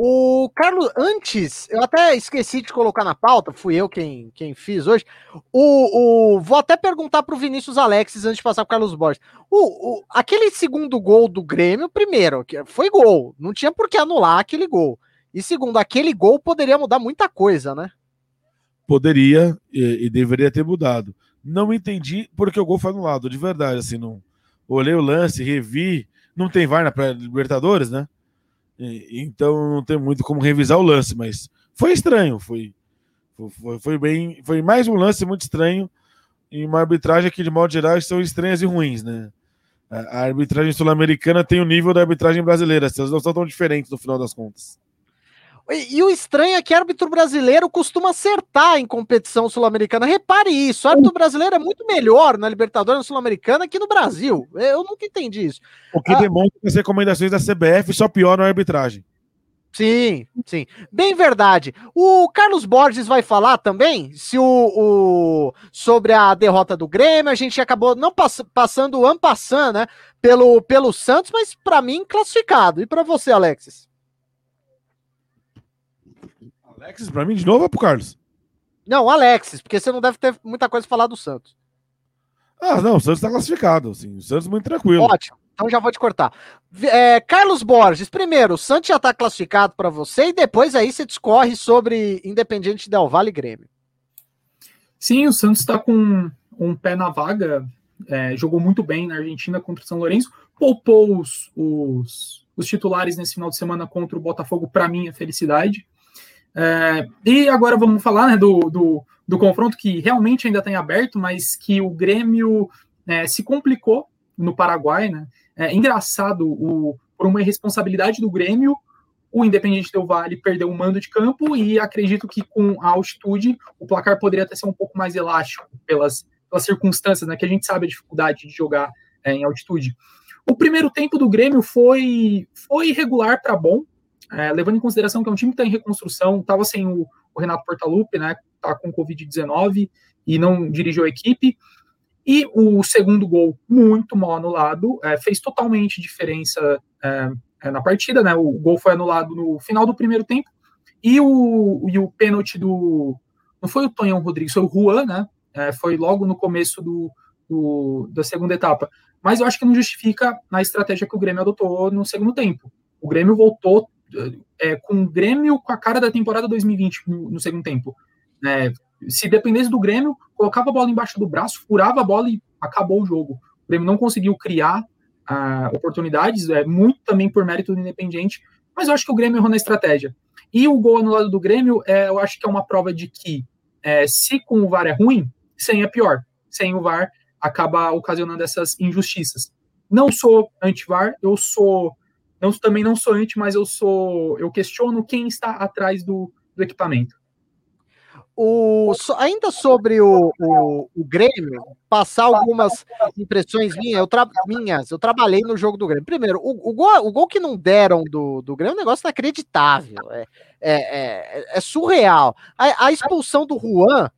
O Carlos, antes, eu até esqueci de colocar na pauta, fui eu quem, quem fiz hoje. O, o, vou até perguntar para o Vinícius Alexis antes de passar para Carlos Borges. O, o, aquele segundo gol do Grêmio, primeiro, foi gol, não tinha por que anular aquele gol. E segundo, aquele gol poderia mudar muita coisa, né? Poderia e, e deveria ter mudado. Não entendi porque o gol foi anulado, de verdade, assim, não olhei o lance, revi. Não tem VAR na Libertadores, né? Então não tem muito como revisar o lance, mas foi estranho. Foi, foi, foi bem. Foi mais um lance muito estranho em uma arbitragem que, de modo geral, são estranhas e ruins, né? A arbitragem sul-americana tem o nível da arbitragem brasileira, elas não são tão diferentes no final das contas. E, e, o estranho é que árbitro brasileiro costuma acertar em competição sul-americana. Repare isso, o árbitro brasileiro é muito melhor na Libertadores sul-americana que no Brasil. Eu nunca entendi isso. O que ah, demonstra que as recomendações da CBF só pioram a arbitragem. Sim, sim. Bem verdade. O Carlos Borges vai falar também se o, o sobre a derrota do Grêmio. A gente acabou não pass, passando o ano passando, né? Pelo, pelo Santos, mas para mim classificado. E para você, Alexis? Alexis, para mim de novo é pro Carlos? Não, Alexis, porque você não deve ter muita coisa a falar do Santos. Ah, não, o Santos está classificado. Assim, o Santos muito tranquilo. Ótimo. Então já vou te cortar. É, Carlos Borges, primeiro, o Santos já está classificado para você e depois aí você discorre sobre Independiente Del Vale e Grêmio. Sim, o Santos está com um pé na vaga, é, jogou muito bem na Argentina contra o São Lourenço, poupou os, os, os titulares nesse final de semana contra o Botafogo, para mim, a felicidade. É, e agora vamos falar né, do, do, do, confronto que realmente ainda tem aberto, mas que o Grêmio é, se complicou no Paraguai, né? É engraçado, o, por uma irresponsabilidade do Grêmio, o Independente Del Vale perdeu o mando de campo e acredito que com a altitude o placar poderia até ser um pouco mais elástico pelas, pelas circunstâncias, né? Que a gente sabe a dificuldade de jogar é, em altitude. O primeiro tempo do Grêmio foi, foi regular para bom, é, levando em consideração que é um time que está em reconstrução, estava sem o, o, Renato Portaluppi, né? Tá com Covid-19 e não dirigiu a equipe. E o segundo gol, muito mal anulado, é, fez totalmente diferença é, é, na partida, né? O gol foi anulado no final do primeiro tempo. E o, e o pênalti do. Não foi o Tonhão Rodrigues, foi o Juan, né? É, foi logo no começo do, do, da segunda etapa. Mas eu acho que não justifica a estratégia que o Grêmio adotou no segundo tempo. O Grêmio voltou é, com o Grêmio com a cara da temporada 2020 no, no segundo tempo. É, se dependesse do Grêmio, colocava a bola embaixo do braço, furava a bola e acabou o jogo. O Grêmio não conseguiu criar uh, oportunidades, é muito também por mérito do Independiente, mas eu acho que o Grêmio errou na estratégia. E o gol anulado do Grêmio, é, eu acho que é uma prova de que é, se com o VAR é ruim, sem é pior. Sem o VAR acaba ocasionando essas injustiças. Não sou anti-VAR, eu sou. Não, também não sou anti, mas eu sou. Eu questiono quem está atrás do, do equipamento. O, ainda sobre o, o, o, Grêmio, passar algumas impressões minhas eu, tra, minhas, eu trabalhei no jogo do Grêmio. Primeiro, o, o, gol, o gol que não deram do, do Grêmio é um negócio inacreditável, é, é, é, é surreal. A, a, expulsão do Juan,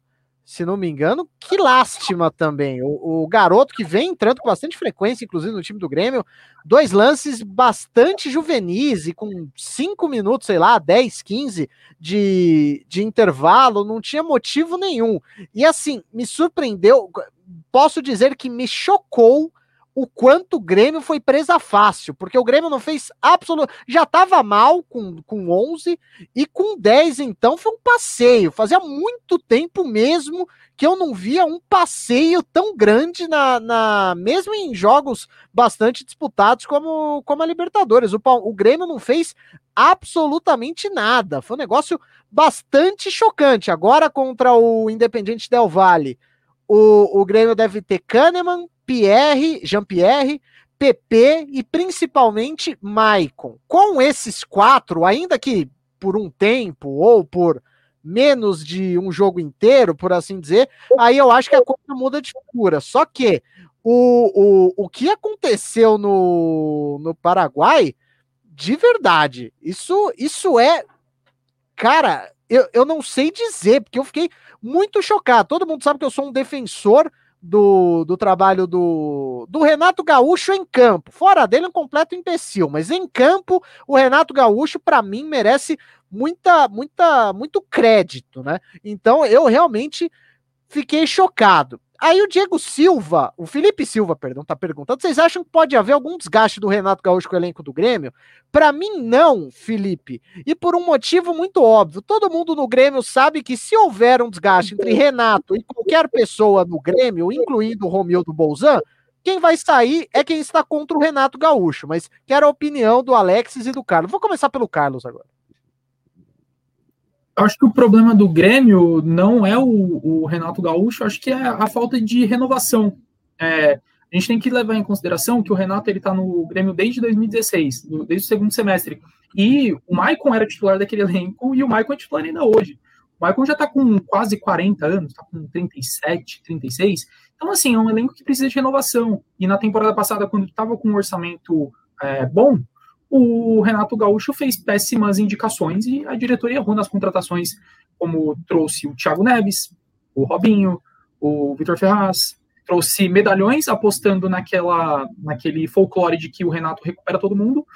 se não me engano, que lástima também. O, o, garoto que vem entrando com bastante frequência, inclusive no time do Grêmio, dois lances bastante juvenis e com cinco minutos, sei lá, 10, 15 de, de intervalo, não tinha motivo nenhum. E assim, me surpreendeu, posso dizer que me chocou o quanto o Grêmio foi presa fácil, porque o Grêmio não fez absoluto. Já estava mal com, com 11 e com 10, então foi um passeio. Fazia muito tempo mesmo que eu não via um passeio tão grande na, na mesmo em jogos bastante disputados como, como a Libertadores. O, o Grêmio não fez absolutamente nada. Foi um negócio bastante chocante. Agora contra o Independente Del Valle, o, o Grêmio deve ter Kahneman, Pierre, Jean-Pierre, PP e principalmente Maicon. Com esses quatro, ainda que por um tempo ou por menos de um jogo inteiro, por assim dizer, aí eu acho que a coisa muda de figura. Só que o, o, o que aconteceu no, no Paraguai, de verdade, isso, isso é. Cara, eu, eu não sei dizer, porque eu fiquei muito chocado. Todo mundo sabe que eu sou um defensor do, do trabalho do, do Renato Gaúcho em campo. Fora dele, um completo imbecil, mas em campo, o Renato Gaúcho, para mim, merece muita, muita, muito crédito, né? Então, eu realmente fiquei chocado. Aí o Diego Silva, o Felipe Silva, perdão, tá perguntando, vocês acham que pode haver algum desgaste do Renato Gaúcho com o elenco do Grêmio? Para mim não, Felipe. E por um motivo muito óbvio. Todo mundo no Grêmio sabe que se houver um desgaste entre Renato e qualquer pessoa no Grêmio, incluindo o Romildo Bolzan, quem vai sair é quem está contra o Renato Gaúcho, mas quero a opinião do Alexis e do Carlos. Vou começar pelo Carlos agora. Acho que o problema do Grêmio não é o, o Renato Gaúcho, acho que é a falta de renovação. É, a gente tem que levar em consideração que o Renato ele está no Grêmio desde 2016, desde o segundo semestre. E o Maicon era titular daquele elenco e o Maicon é titular ainda hoje. O Maicon já está com quase 40 anos, está com 37, 36. Então, assim, é um elenco que precisa de renovação. E na temporada passada, quando estava com um orçamento é, bom, o Renato Gaúcho fez péssimas indicações e a diretoria errou nas contratações, como trouxe o Thiago Neves, o Robinho, o Vitor Ferraz, trouxe medalhões apostando naquela, naquele folclore de que o Renato recupera todo mundo,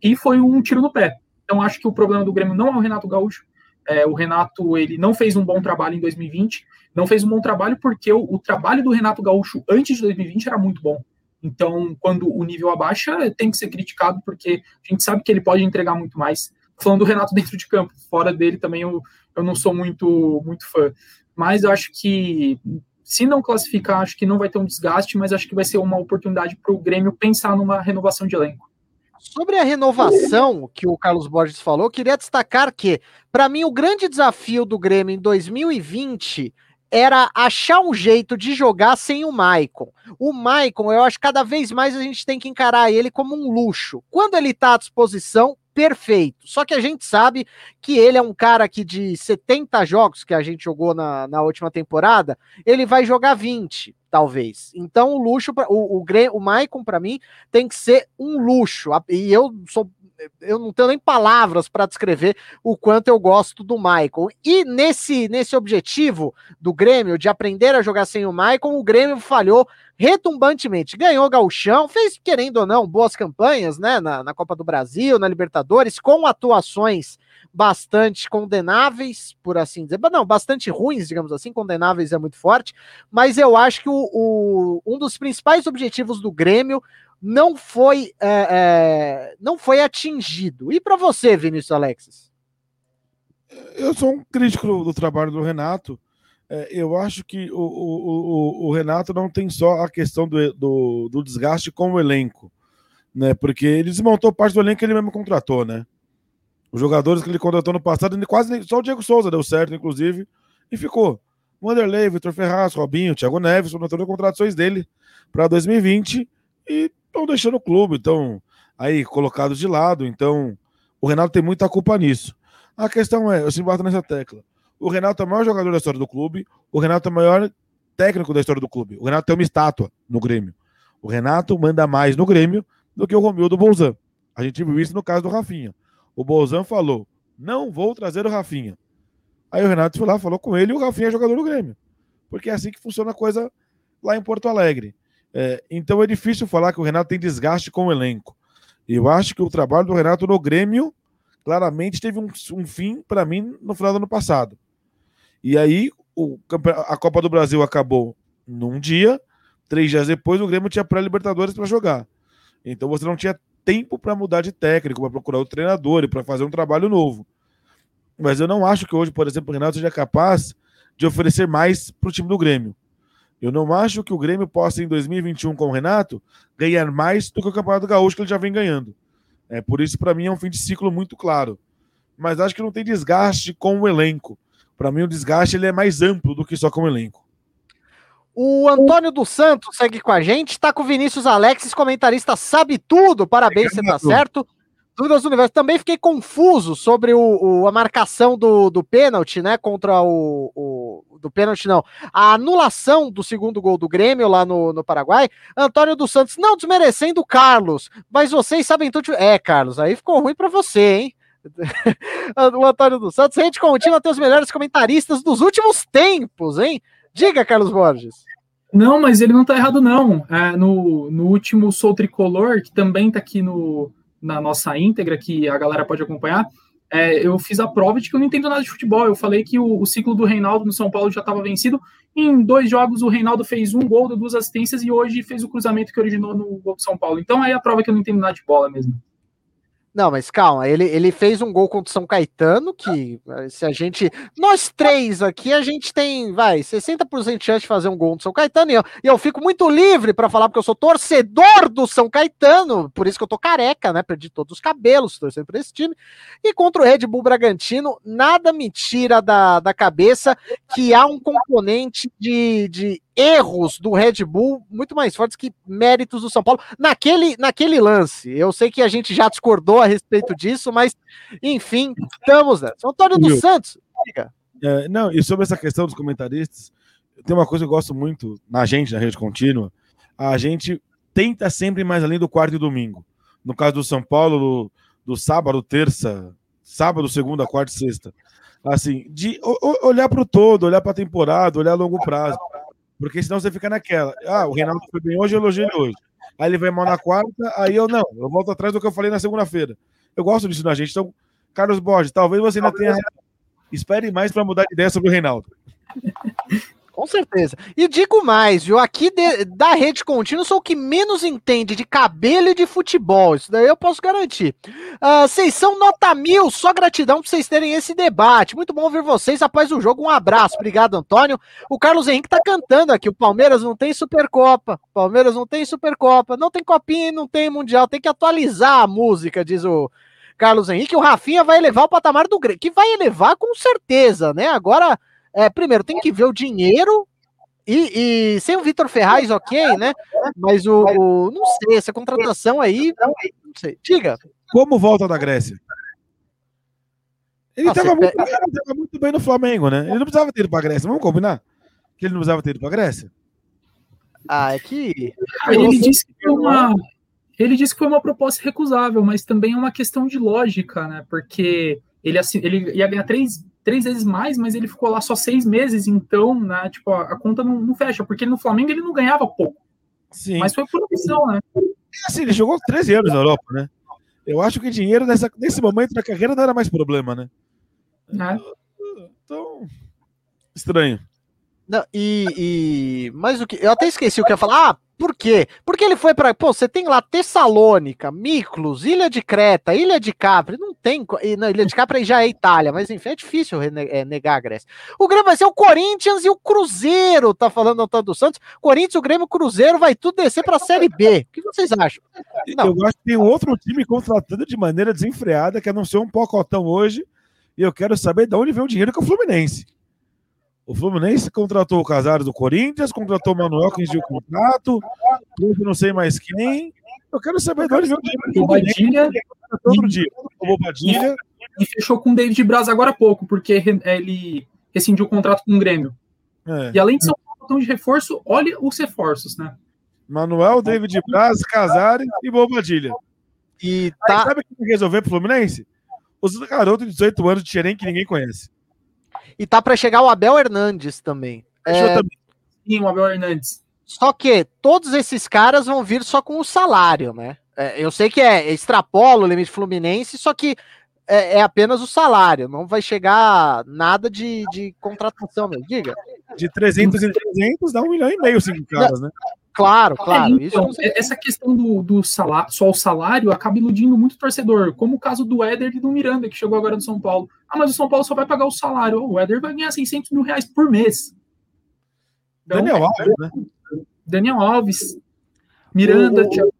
e foi um tiro no pé. Então acho que o problema do Grêmio não é o Renato Gaúcho. É, o Renato ele não fez um bom trabalho em 2020, não fez um bom trabalho porque o, o trabalho do Renato Gaúcho antes de 2020 era muito bom. Então, quando o nível abaixa, tem que ser criticado, porque a gente sabe que ele pode entregar muito mais. Falando do Renato dentro de campo, fora dele também eu, eu não sou muito, muito fã. Mas eu acho que, se não classificar, acho que não vai ter um desgaste, mas acho que vai ser uma oportunidade para o Grêmio pensar numa renovação de elenco. Sobre a renovação que o Carlos Borges falou, queria destacar que, para mim, o grande desafio do Grêmio em 2020 era achar um jeito de jogar sem o Maicon. O Maicon, eu acho que cada vez mais a gente tem que encarar ele como um luxo. Quando ele está à disposição, perfeito. Só que a gente sabe que ele é um cara que de 70 jogos que a gente jogou na, na última temporada, ele vai jogar 20, talvez. Então o luxo, o, o, o Maicon para mim tem que ser um luxo. E eu sou eu não tenho nem palavras para descrever o quanto eu gosto do Michael. E nesse, nesse objetivo do Grêmio de aprender a jogar sem o Michael, o Grêmio falhou retumbantemente. Ganhou o Gauchão, fez, querendo ou não, boas campanhas né, na, na Copa do Brasil, na Libertadores, com atuações bastante condenáveis, por assim dizer. Não, bastante ruins, digamos assim, condenáveis é muito forte, mas eu acho que o, o, um dos principais objetivos do Grêmio não foi, é, é, não foi atingido. E para você, Vinícius Alexis? Eu sou um crítico do, do trabalho do Renato. É, eu acho que o, o, o, o, Renato não tem só a questão do, do, do, desgaste com o elenco, né? Porque ele desmontou parte do elenco que ele mesmo contratou, né? Os jogadores que ele contratou no passado, quase só o Diego Souza deu certo, inclusive, e ficou. Wanderlei, Vitor Ferraz, Robinho, Thiago Neves, foram todas as contratações dele para 2020 e estão deixando o clube, estão aí colocados de lado. Então, o Renato tem muita culpa nisso. A questão é, eu sempre bato nessa tecla. O Renato é o maior jogador da história do clube, o Renato é o maior técnico da história do clube. O Renato tem uma estátua no Grêmio. O Renato manda mais no Grêmio do que o Romildo Bolzan. A gente viu isso no caso do Rafinha. O Bolzan falou: não vou trazer o Rafinha. Aí o Renato foi lá, falou com ele e o Rafinha é jogador do Grêmio. Porque é assim que funciona a coisa lá em Porto Alegre. É, então é difícil falar que o Renato tem desgaste com o elenco. Eu acho que o trabalho do Renato no Grêmio claramente teve um, um fim para mim no final do ano passado. E aí o, a Copa do Brasil acabou num dia, três dias depois o Grêmio tinha pré-Libertadores para jogar. Então você não tinha tempo para mudar de técnico, para procurar o treinador e para fazer um trabalho novo. Mas eu não acho que hoje, por exemplo, o Renato seja capaz de oferecer mais para o time do Grêmio. Eu não acho que o Grêmio possa, em 2021, com o Renato, ganhar mais do que o Campeonato Gaúcho que ele já vem ganhando. É, por isso, para mim, é um fim de ciclo muito claro. Mas acho que não tem desgaste com o elenco. Para mim, o desgaste ele é mais amplo do que só com o elenco. O Antônio dos Santos segue com a gente, está com o Vinícius Alexis, comentarista sabe tudo. Parabéns, você tá certo. Dúvidas do universo. Também fiquei confuso sobre o, o, a marcação do, do pênalti, né? Contra o, o. Do pênalti, não. A anulação do segundo gol do Grêmio lá no, no Paraguai. Antônio dos Santos, não desmerecendo o Carlos, mas vocês sabem tudo. É, Carlos, aí ficou ruim para você, hein? o Antônio dos Santos, rede contínua tem os melhores comentaristas dos últimos tempos, hein? Diga, Carlos Borges. Não, mas ele não tá errado, não. É, no, no último Sou Tricolor, que também tá aqui no, na nossa íntegra, que a galera pode acompanhar, é, eu fiz a prova de que eu não entendo nada de futebol. Eu falei que o, o ciclo do Reinaldo no São Paulo já estava vencido. Em dois jogos, o Reinaldo fez um gol, duas assistências e hoje fez o cruzamento que originou no gol do São Paulo. Então, aí é a prova que eu não entendo nada de bola mesmo. Não, mas calma, ele, ele fez um gol contra o São Caetano, que eh, se a gente. Nós três aqui, a gente tem, vai, 60% de chance de fazer um gol no São Caetano, e eu, e eu fico muito livre para falar, porque eu sou torcedor do São Caetano, por isso que eu tô careca, né? Perdi todos os cabelos torcendo por esse time. E contra o Red Bull Bragantino, nada me tira da, da cabeça que há um componente de, de erros do Red Bull muito mais fortes que méritos do São Paulo naquele, naquele lance. Eu sei que a gente já discordou a respeito disso, mas enfim, estamos nessa. Antônio dos Santos, é, não, e sobre essa questão dos comentaristas, tem uma coisa que eu gosto muito na gente, na rede contínua, a gente tenta sempre mais além do quarto e domingo. No caso do São Paulo, do, do sábado, terça, sábado, segunda, quarta e sexta. Assim, de olhar para o todo, olhar para a temporada, olhar a longo prazo. Porque senão você fica naquela. Ah, o Reinaldo foi bem hoje, eu elogio ele hoje. Aí ele vai mal na quarta, aí eu não. Eu volto atrás do que eu falei na segunda-feira. Eu gosto disso na gente. Então, Carlos Borges, talvez você ainda tenha. Espere mais para mudar de ideia sobre o Reinaldo. Com certeza. E digo mais, viu? Aqui de, da rede contínua sou o que menos entende de cabelo e de futebol. Isso daí eu posso garantir. Uh, vocês são nota mil, só gratidão por vocês terem esse debate. Muito bom ver vocês após o jogo. Um abraço. Obrigado, Antônio. O Carlos Henrique tá cantando aqui. O Palmeiras não tem Supercopa. Palmeiras não tem Supercopa. Não tem Copinha e não tem Mundial. Tem que atualizar a música, diz o. Carlos Henrique, o Rafinha vai elevar o patamar do Grêmio, que vai elevar com certeza, né? Agora, é, primeiro, tem que ver o dinheiro. E, e sem o Vitor Ferraz, ok, né? Mas o, o, Não sei, essa contratação aí. Não sei. Diga. Como volta da Grécia? Ele estava muito, muito, bem no Flamengo, né? Ele não precisava ter ido para a Grécia. Vamos combinar? Que ele não precisava ter ido para a Grécia? Ah, é que. Ele disse que foi uma. Ele disse que foi uma proposta recusável, mas também é uma questão de lógica, né? Porque ele, assim, ele ia ganhar três três vezes mais, mas ele ficou lá só seis meses, então, né, tipo, a, a conta não, não, fecha, porque no Flamengo ele não ganhava pouco. Sim. Mas foi por opção, né? É assim, ele jogou 13 anos na Europa, né? Eu acho que dinheiro nessa, nesse momento da carreira não era mais problema, né? É. Então, estranho. Não, e, e, mas o que eu até esqueci o que eu ia falar. Ah, por quê? Porque ele foi para. Pô, você tem lá Tessalônica, Miklos, Ilha de Creta, Ilha de Capri. Não tem. Não, Ilha de Capri já é Itália, mas enfim, é difícil é, negar a Grécia. O Grêmio vai ser o Corinthians e o Cruzeiro, tá falando Antônio dos Santos. Corinthians, o Grêmio, o Cruzeiro vai tudo descer para a Série B. O que vocês acham? Não. Eu acho que tem outro time contratando de maneira desenfreada, que anunciou um pocotão hoje. E eu quero saber de onde vem o dinheiro que é o Fluminense. O Fluminense contratou o Casares do Corinthians, contratou o Manuel que enviou o contrato, não sei mais quem. Eu quero saber de onde veio o dinheiro. O Bobadilha. Todo dia. O Bobadilha. E fechou com o David Braz agora há pouco, porque ele rescindiu o contrato com o Grêmio. É. E além de ser um botão de reforço, olha os reforços, né? Manuel, David Braz, Casares e Bobadilha. E tá... Aí, sabe o que resolver pro Fluminense? Os garotos de 18 anos de Xerém que ninguém conhece. E tá para chegar o Abel Hernandes também. É... também. Sim, o Abel Hernandes. Só que todos esses caras vão vir só com o salário, né? É, eu sei que é extrapola o limite fluminense, só que é, é, apenas o salário, não vai chegar nada de, de contratação, meu. Diga. De 300 em 300 dá um milhão e meio, cinco caras, né? Claro, claro. É, então, essa questão do, do salário, só o salário acaba iludindo muito o torcedor, como o caso do Éder e do Miranda, que chegou agora no São Paulo. Ah, mas o São Paulo só vai pagar o salário. O Éder vai ganhar 600 mil reais por mês. Então, Daniel Alves, né? Daniel Alves, Miranda, o, Thiago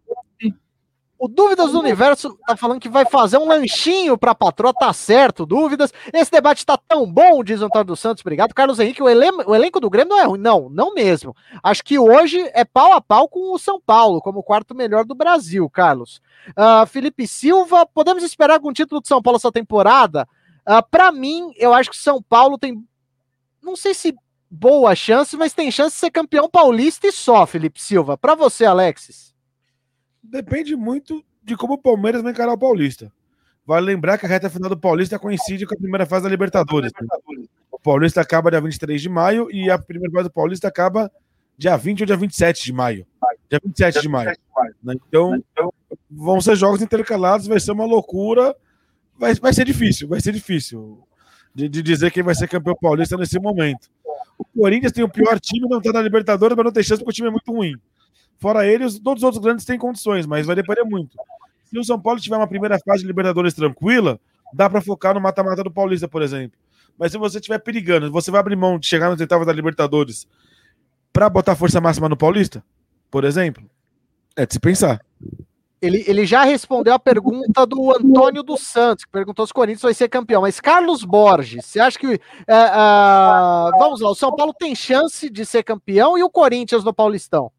o Dúvidas do Universo tá falando que vai fazer um lanchinho pra patroa, tá certo, Dúvidas. Esse debate tá tão bom, diz o Antônio dos Santos, obrigado. Carlos Henrique, o, elen o elenco do Grêmio não é ruim, não, não mesmo. Acho que hoje é pau a pau com o São Paulo, como o quarto melhor do Brasil, Carlos. Uh, Felipe Silva, podemos esperar algum título de São Paulo essa temporada? Uh, para mim, eu acho que São Paulo tem, não sei se boa chance, mas tem chance de ser campeão paulista e só, Felipe Silva. Para você, Alexis depende muito de como o Palmeiras vai encarar o Paulista. Vale lembrar que a reta final do Paulista coincide com a primeira fase da Libertadores. Né? O Paulista acaba dia 23 de maio e a primeira fase do Paulista acaba dia 20 ou dia 27 de maio. Dia 27 de maio. Né? Então, vão ser jogos intercalados, vai ser uma loucura. Vai, vai ser difícil, vai ser difícil de, de dizer quem vai ser campeão paulista nesse momento. O Corinthians tem o pior time, não está na Libertadores, mas não tem chance porque o time é muito ruim. Fora eles, todos os outros grandes têm condições, mas vai depender muito. Se o São Paulo tiver uma primeira fase de Libertadores tranquila, dá para focar no mata-mata do Paulista, por exemplo. Mas se você estiver perigando, você vai abrir mão de chegar nas oitavas da Libertadores para botar força máxima no Paulista, por exemplo? É de se pensar. Ele, ele já respondeu a pergunta do Antônio dos Santos, que perguntou se o Corinthians vai ser campeão. Mas Carlos Borges, você acha que. Uh, uh, vamos lá, o São Paulo tem chance de ser campeão e o Corinthians no Paulistão?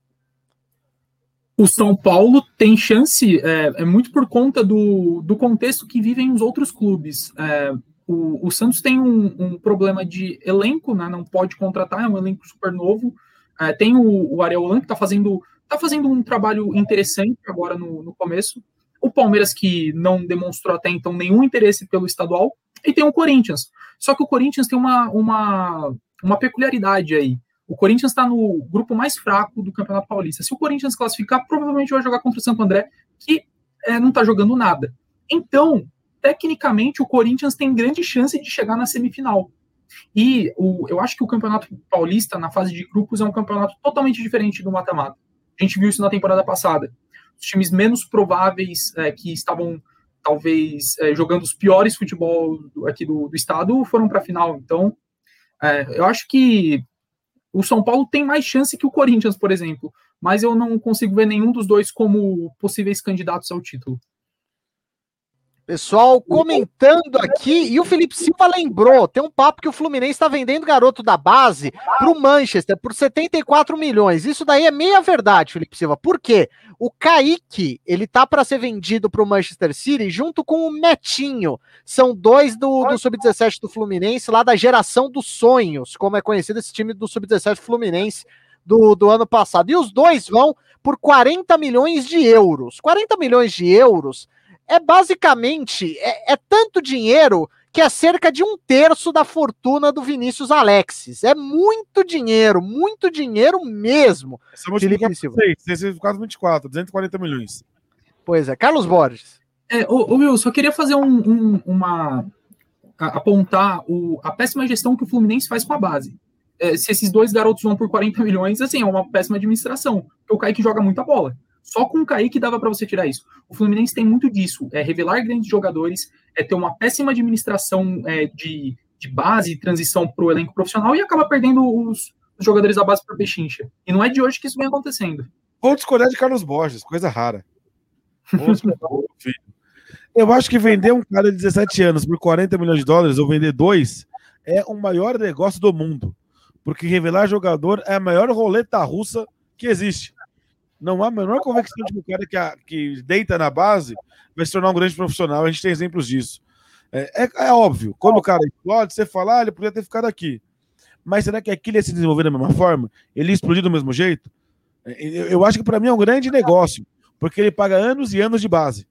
O São Paulo tem chance, é, é muito por conta do, do contexto que vivem os outros clubes. É, o, o, Santos tem um, um, problema de elenco, né, não pode contratar, é um elenco super novo. É, tem o, o Areolan que está fazendo tá fazendo um trabalho interessante agora no, no começo. O Palmeiras, que não demonstrou até então nenhum interesse pelo estadual, e tem o Corinthians. Só que o Corinthians tem uma, uma, uma peculiaridade aí. O Corinthians está no grupo mais fraco do Campeonato Paulista. Se o Corinthians classificar, provavelmente vai jogar contra o Santo André, que é, não está jogando nada. Então, tecnicamente, o Corinthians tem grande chance de chegar na semifinal. E o, eu acho que o Campeonato Paulista, na fase de grupos, é um campeonato totalmente diferente do mata-mata. A gente viu isso na temporada passada. Os times menos prováveis é, que estavam talvez é, jogando os piores futebol aqui do, do estado foram para a final. Então, é, eu acho que o São Paulo tem mais chance que o Corinthians, por exemplo, mas eu não consigo ver nenhum dos dois como possíveis candidatos ao título. Pessoal comentando aqui, e o Felipe Silva lembrou: tem um papo que o Fluminense está vendendo garoto da base para o Manchester por 74 milhões. Isso daí é meia verdade, Felipe Silva. Por quê? O Kaique, ele tá para ser vendido para o Manchester City junto com o Metinho. São dois do, do Sub-17 do Fluminense, lá da geração dos sonhos, como é conhecido esse time do Sub-17 Fluminense do, do ano passado. E os dois vão por 40 milhões de euros. 40 milhões de euros é basicamente é, é, tanto dinheiro que é cerca de um terço da fortuna do Vinícius Alexis. É muito dinheiro, muito dinheiro mesmo. Essa Felipe Silva. 6, 24, 240 milhões. Pois é, Carlos Borges. É, ô, ô Will, só queria fazer um, um, uma. apontar o, a péssima gestão que o Fluminense faz com a base. É, se esses dois garotos vão por 40 milhões, assim, é uma péssima administração. Porque o Kaique joga muita bola. Só com o Kaique dava para você tirar isso. O Fluminense tem muito disso, é revelar grandes jogadores, é ter uma péssima administração é, de, de base, transição para o elenco profissional e acaba perdendo os, os jogadores da base para pechincha. E não é de hoje que isso vem acontecendo. Vou discordar de Carlos Borges, coisa rara. Eu acho que vender um cara de 17 anos por 40 milhões de dólares ou vender dois é o maior negócio do mundo. Porque revelar jogador é a maior roleta russa que existe. Não há a menor convicção de o cara que, a, que deita na base vai se tornar um grande profissional. A gente tem exemplos disso. É, é, é óbvio, quando o cara explode, você fala, ah, ele podia ter ficado aqui. Mas será que aquilo ia se desenvolver da mesma forma? Ele ia explodir do mesmo jeito? É, eu, eu acho que para mim é um grande negócio, porque ele paga anos e anos de base.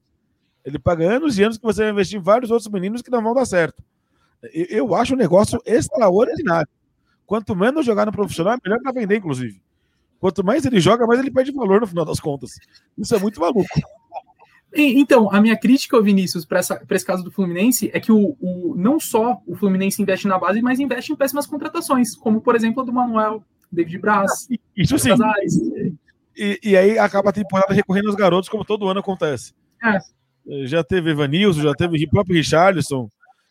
Ele paga anos e anos que você vai investir em vários outros meninos que não vão dar certo. Eu, eu acho um negócio extraordinário. Quanto menos jogar no profissional, melhor para vender, inclusive. Quanto mais ele joga, mais ele perde valor no final das contas. Isso é muito maluco. Então, a minha crítica, Vinícius, para esse caso do Fluminense é que o, o, não só o Fluminense investe na base, mas investe em péssimas contratações, como, por exemplo, a do Manuel, David Braz. Isso sim. E, e, aí acaba a temporada recorrendo aos garotos, como todo ano acontece. É. é já teve Evanilson, já teve o próprio Richarlison.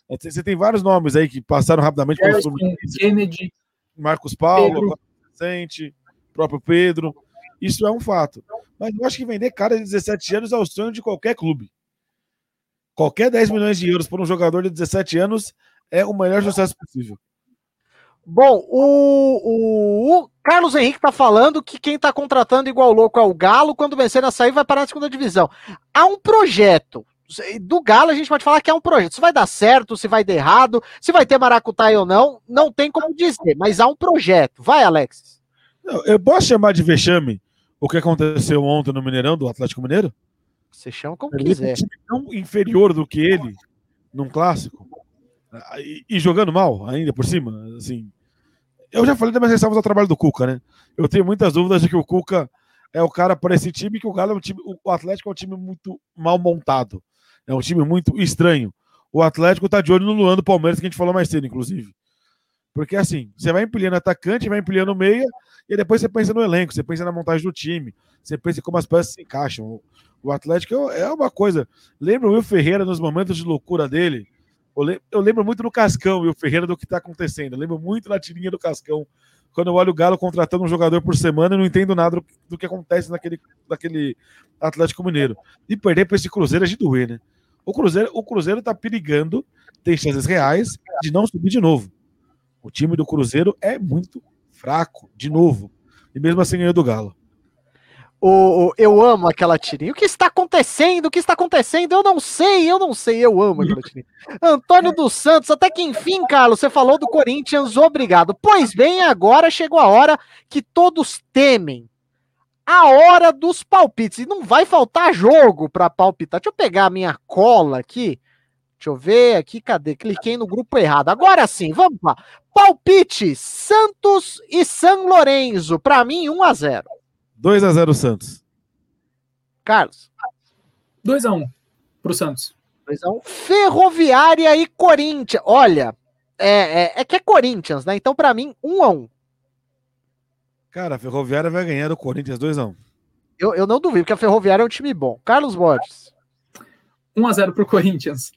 É, você tem vários nomes aí que passaram rapidamente pelo Fluminense. Kennedy. Marcos Paulo, recente próprio Pedro. Isso é um fato. Mas eu acho que vender cara de 17 anos é o sonho de qualquer clube. Qualquer 10 milhões de euros por um jogador de 17 anos é o melhor sucesso possível. Bom, o, o, o Carlos Henrique está falando que quem está contratando igual louco é o Galo, quando vencer na saída vai parar na segunda divisão. Há um projeto. Do Galo a gente pode falar que é um projeto. Se vai dar certo, se vai dar errado, se vai ter maracutaia ou não, não tem como dizer, mas há um projeto. Vai, Alexis. Eu posso chamar de vexame o que aconteceu ontem no Mineirão, do Atlético Mineiro? Você chama como ele quiser. Um tão inferior do que ele num clássico e, e, jogando mal ainda por cima, assim. Eu já falei das minhas ressalvas ao trabalho do Cuca, né? Eu tenho muitas dúvidas de que o Cuca é o cara para esse time, que o Galo é um time, o Atlético é um time muito mal montado. É um time muito estranho. O Atlético tá de olho no Luan do Palmeiras, que a gente falou mais cedo, inclusive. Porque assim, você vai empilhando atacante, vai empilhando meia, e depois você pensa no elenco, você pensa na montagem do time, você pensa como as peças se encaixam. O Atlético é uma coisa. Lembra o Will Ferreira nos momentos de loucura dele? Eu lembro muito do Cascão, Will Ferreira, do que está acontecendo. Eu lembro muito da tirinha do Cascão. Quando eu olho o Galo contratando um jogador por semana, eu não entendo nada do, do que acontece naquele, naquele Atlético Mineiro. E perder para esse Cruzeiro é de doer, né? O Cruzeiro, o Cruzeiro tá perigando, tem chances reais de não subir de novo. O time do Cruzeiro é muito fraco, de novo. E mesmo assim ganhou do Galo. O, o, eu amo aquela tirinha. O que está acontecendo? O que está acontecendo? Eu não sei, eu não sei. Eu amo aquela tirinha. Antônio dos Santos, até que enfim, Carlos, você falou do Corinthians, obrigado. Pois bem, agora chegou a hora que todos temem. A hora dos palpites. E não vai faltar jogo para palpitar. Deixa eu pegar a minha cola aqui. Deixa eu ver aqui, cadê? Cliquei no grupo errado. Agora sim, vamos lá. Palpite: Santos e São Lourenço. Para mim, 1 a 0 2 a 0 Santos. Carlos. 2 a 1 pro Santos. 2 a 1 Ferroviária e Corinthians. Olha, é, é, é que é Corinthians, né? Então, para mim, 1 a 1 Cara, a Ferroviária vai ganhar do Corinthians 2 a 1 eu, eu não duvido, porque a Ferroviária é um time bom. Carlos Borges. 1 a 0 pro Corinthians.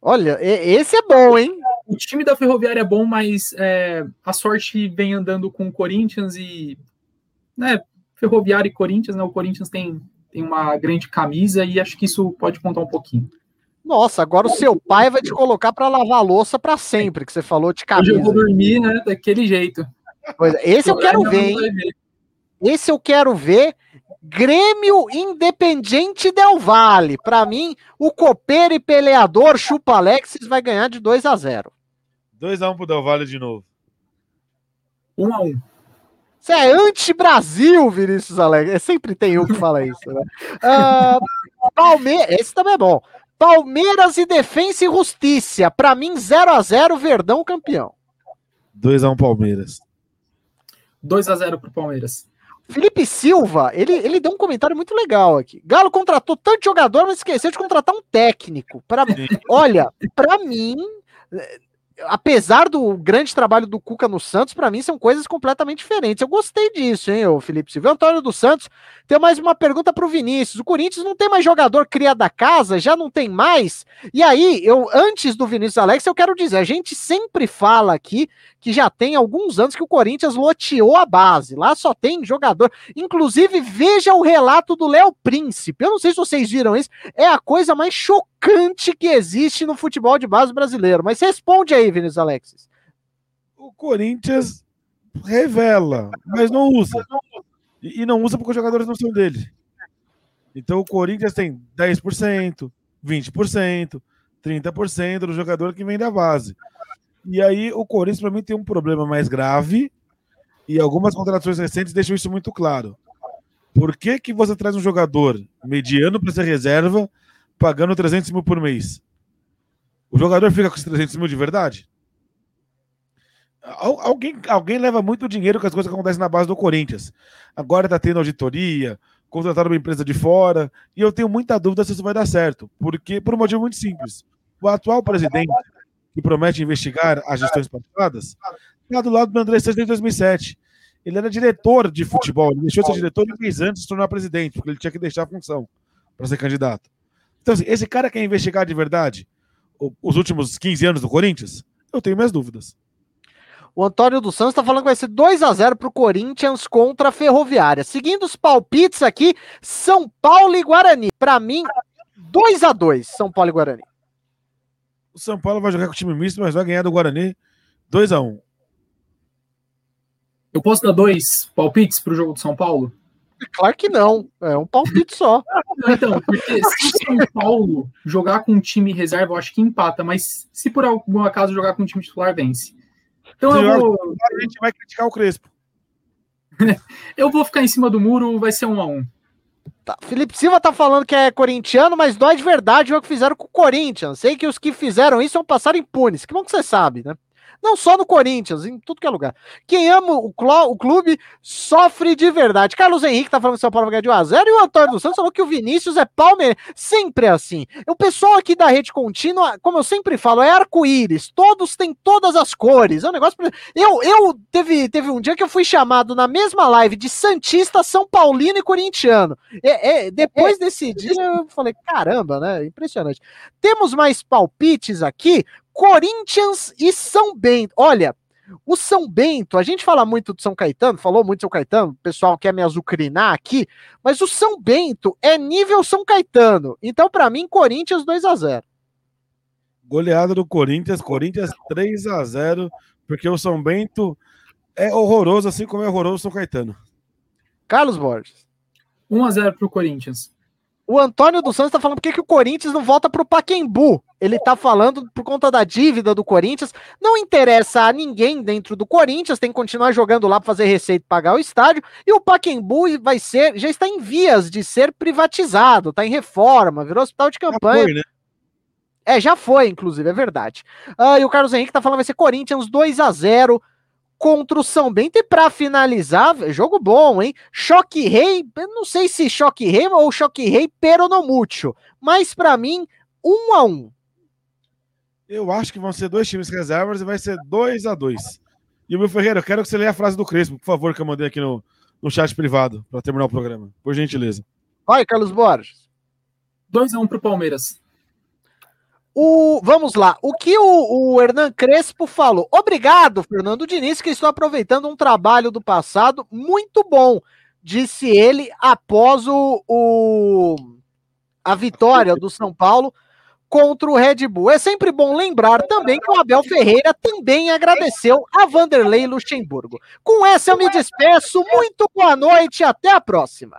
Olha, esse é bom, hein? O time da Ferroviária é bom, mas é, a sorte vem andando com o Corinthians e né, Ferroviária e Corinthians, né? O Corinthians tem, tem uma grande camisa e acho que isso pode contar um pouquinho. Nossa, agora o seu pai vai te colocar para lavar a louça para sempre, que você falou de camisa. Hoje eu vou dormir, né? Daquele jeito. Pois é, esse eu quero ver, hein? Esse eu quero ver. Grêmio Independente Del Vale. Para mim, o copeiro e peleador Chupa Alexis vai ganhar de 2 a 0 2 a 1 pro Del Valle de novo. 1 a 1 você é anti-Brasil, Vinícius Alegre. É, sempre tem um que fala isso, né? Uh, Palmeiras, esse também é bom. Palmeiras e Defensa e Justiça. Para mim, 0 a 0 Verdão campeão. 2x1 Palmeiras. 2x0 pro Palmeiras. Felipe Silva, ele, ele deu um comentário muito legal aqui. Galo contratou tanto jogador, mas esqueceu de contratar um técnico. Pra, olha, para mim, apesar do grande trabalho do Cuca no Santos, para mim são coisas completamente diferentes. Eu gostei disso, hein, o Felipe Silva. Antônio dos Santos, tem mais uma pergunta para o Vinícius. O Corinthians não tem mais jogador cria da casa, já não tem mais. E aí, eu antes do Vinícius Alex, eu quero dizer, a gente sempre fala aqui que já tem alguns anos que o Corinthians loteou a base. Lá só tem jogador. Inclusive, veja o relato do Léo Príncipe. Eu não sei se vocês viram isso. É a coisa mais chocante que existe no futebol de base brasileiro. Mas responde aí, Vinícius Alexis. O Corinthians revela, mas não usa. E não usa porque os jogadores não são dele. Então o Corinthians tem 10%, 20%, 30% do jogador que vem da base. E aí o Corinthians, para mim, tem um problema mais grave. E algumas contratações recentes deixam isso muito claro. Por que, que você traz um jogador mediano para ser reserva, pagando 300 mil por mês? O jogador fica com esses 300 mil de verdade? Alguém, alguém leva muito dinheiro com as coisas que acontecem na base do Corinthians. Agora está tendo auditoria, contrataram uma empresa de fora, e eu tenho muita dúvida se isso vai dar certo. Porque, por um motivo muito simples. O atual presidente que promete investigar as gestões passadas, está do lado do André Santos em 2007. Ele era diretor de futebol, ele deixou de ser diretor um mês antes de se tornar presidente, porque ele tinha que deixar a função para ser candidato. Então, assim, esse cara quer investigar de verdade os últimos 15 anos do Corinthians? Eu tenho minhas dúvidas. O Antônio dos Santos está falando que vai ser 2 a 0 para o Corinthians contra a Ferroviária. Seguindo os palpites aqui, São Paulo e Guarani. Para mim, 2 a 2 São Paulo e Guarani. O São Paulo vai jogar com o time misto, mas vai ganhar do Guarani 2 a 1 Eu posso dar dois palpites para o jogo do São Paulo? Claro que não. É um palpite só. então, porque se o São Paulo jogar com um time reserva, eu acho que empata, mas se por algum acaso jogar com um time titular, vence. Então se eu vou. A gente vai criticar o Crespo. eu vou ficar em cima do muro, vai ser um a um. Tá. Felipe Silva tá falando que é corintiano, mas dói de verdade o que fizeram com o Corinthians. Sei que os que fizeram isso vão passar impunes. Que bom que você sabe, né? Não só no Corinthians, em tudo que é lugar. Quem ama o, o clube sofre de verdade. Carlos Henrique tá falando que São Paulo vai ganhar de 1x0 e o Antônio dos Santos falou que o Vinícius é palmeirense. Sempre é assim. O pessoal aqui da rede contínua, como eu sempre falo, é arco-íris. Todos têm todas as cores. É um negócio. Eu, eu teve, teve um dia que eu fui chamado na mesma live de Santista, São Paulino e Corintiano. É, é, depois é. desse dia eu falei, caramba, né? Impressionante. Temos mais palpites aqui. Corinthians e São Bento. Olha, o São Bento, a gente fala muito de São Caetano, falou muito de São Caetano, o pessoal quer me azucrinar aqui, mas o São Bento é nível São Caetano. Então, para mim, Corinthians 2 a 0 Goleada do Corinthians, Corinthians 3 a 0 porque o São Bento é horroroso, assim como é horroroso o São Caetano. Carlos Borges. 1 a 0 pro Corinthians. O Antônio dos Santos tá falando por que, que o Corinthians não volta pro Paquembu. Ele tá falando por conta da dívida do Corinthians. Não interessa a ninguém dentro do Corinthians, tem que continuar jogando lá para fazer receita e pagar o estádio. E o Paquembu vai ser, já está em vias de ser privatizado, tá em reforma, virou hospital de campanha. Já foi, né? É, já foi, inclusive, é verdade. Uh, e o Carlos Henrique tá falando vai ser Corinthians 2 a 0 contra o São Bento. E para finalizar, jogo bom, hein? Choque Rei, não sei se Choque Rei ou Choque Rei Peronomútil, mas para mim, um a um. Eu acho que vão ser dois times reservas e vai ser 2 a 2 E o meu Ferreira, eu quero que você leia a frase do Crespo, por favor, que eu mandei aqui no, no chat privado para terminar o programa. Por gentileza. Vai, Carlos Borges. 2 a 1 um pro Palmeiras. O, vamos lá, o que o, o Hernan Crespo falou? Obrigado, Fernando Diniz, que estou aproveitando um trabalho do passado muito bom, disse ele após o, o a vitória do São Paulo contra o Red Bull. É sempre bom lembrar também que o Abel Ferreira também agradeceu a Vanderlei Luxemburgo. Com essa eu me despeço, muito boa noite até a próxima.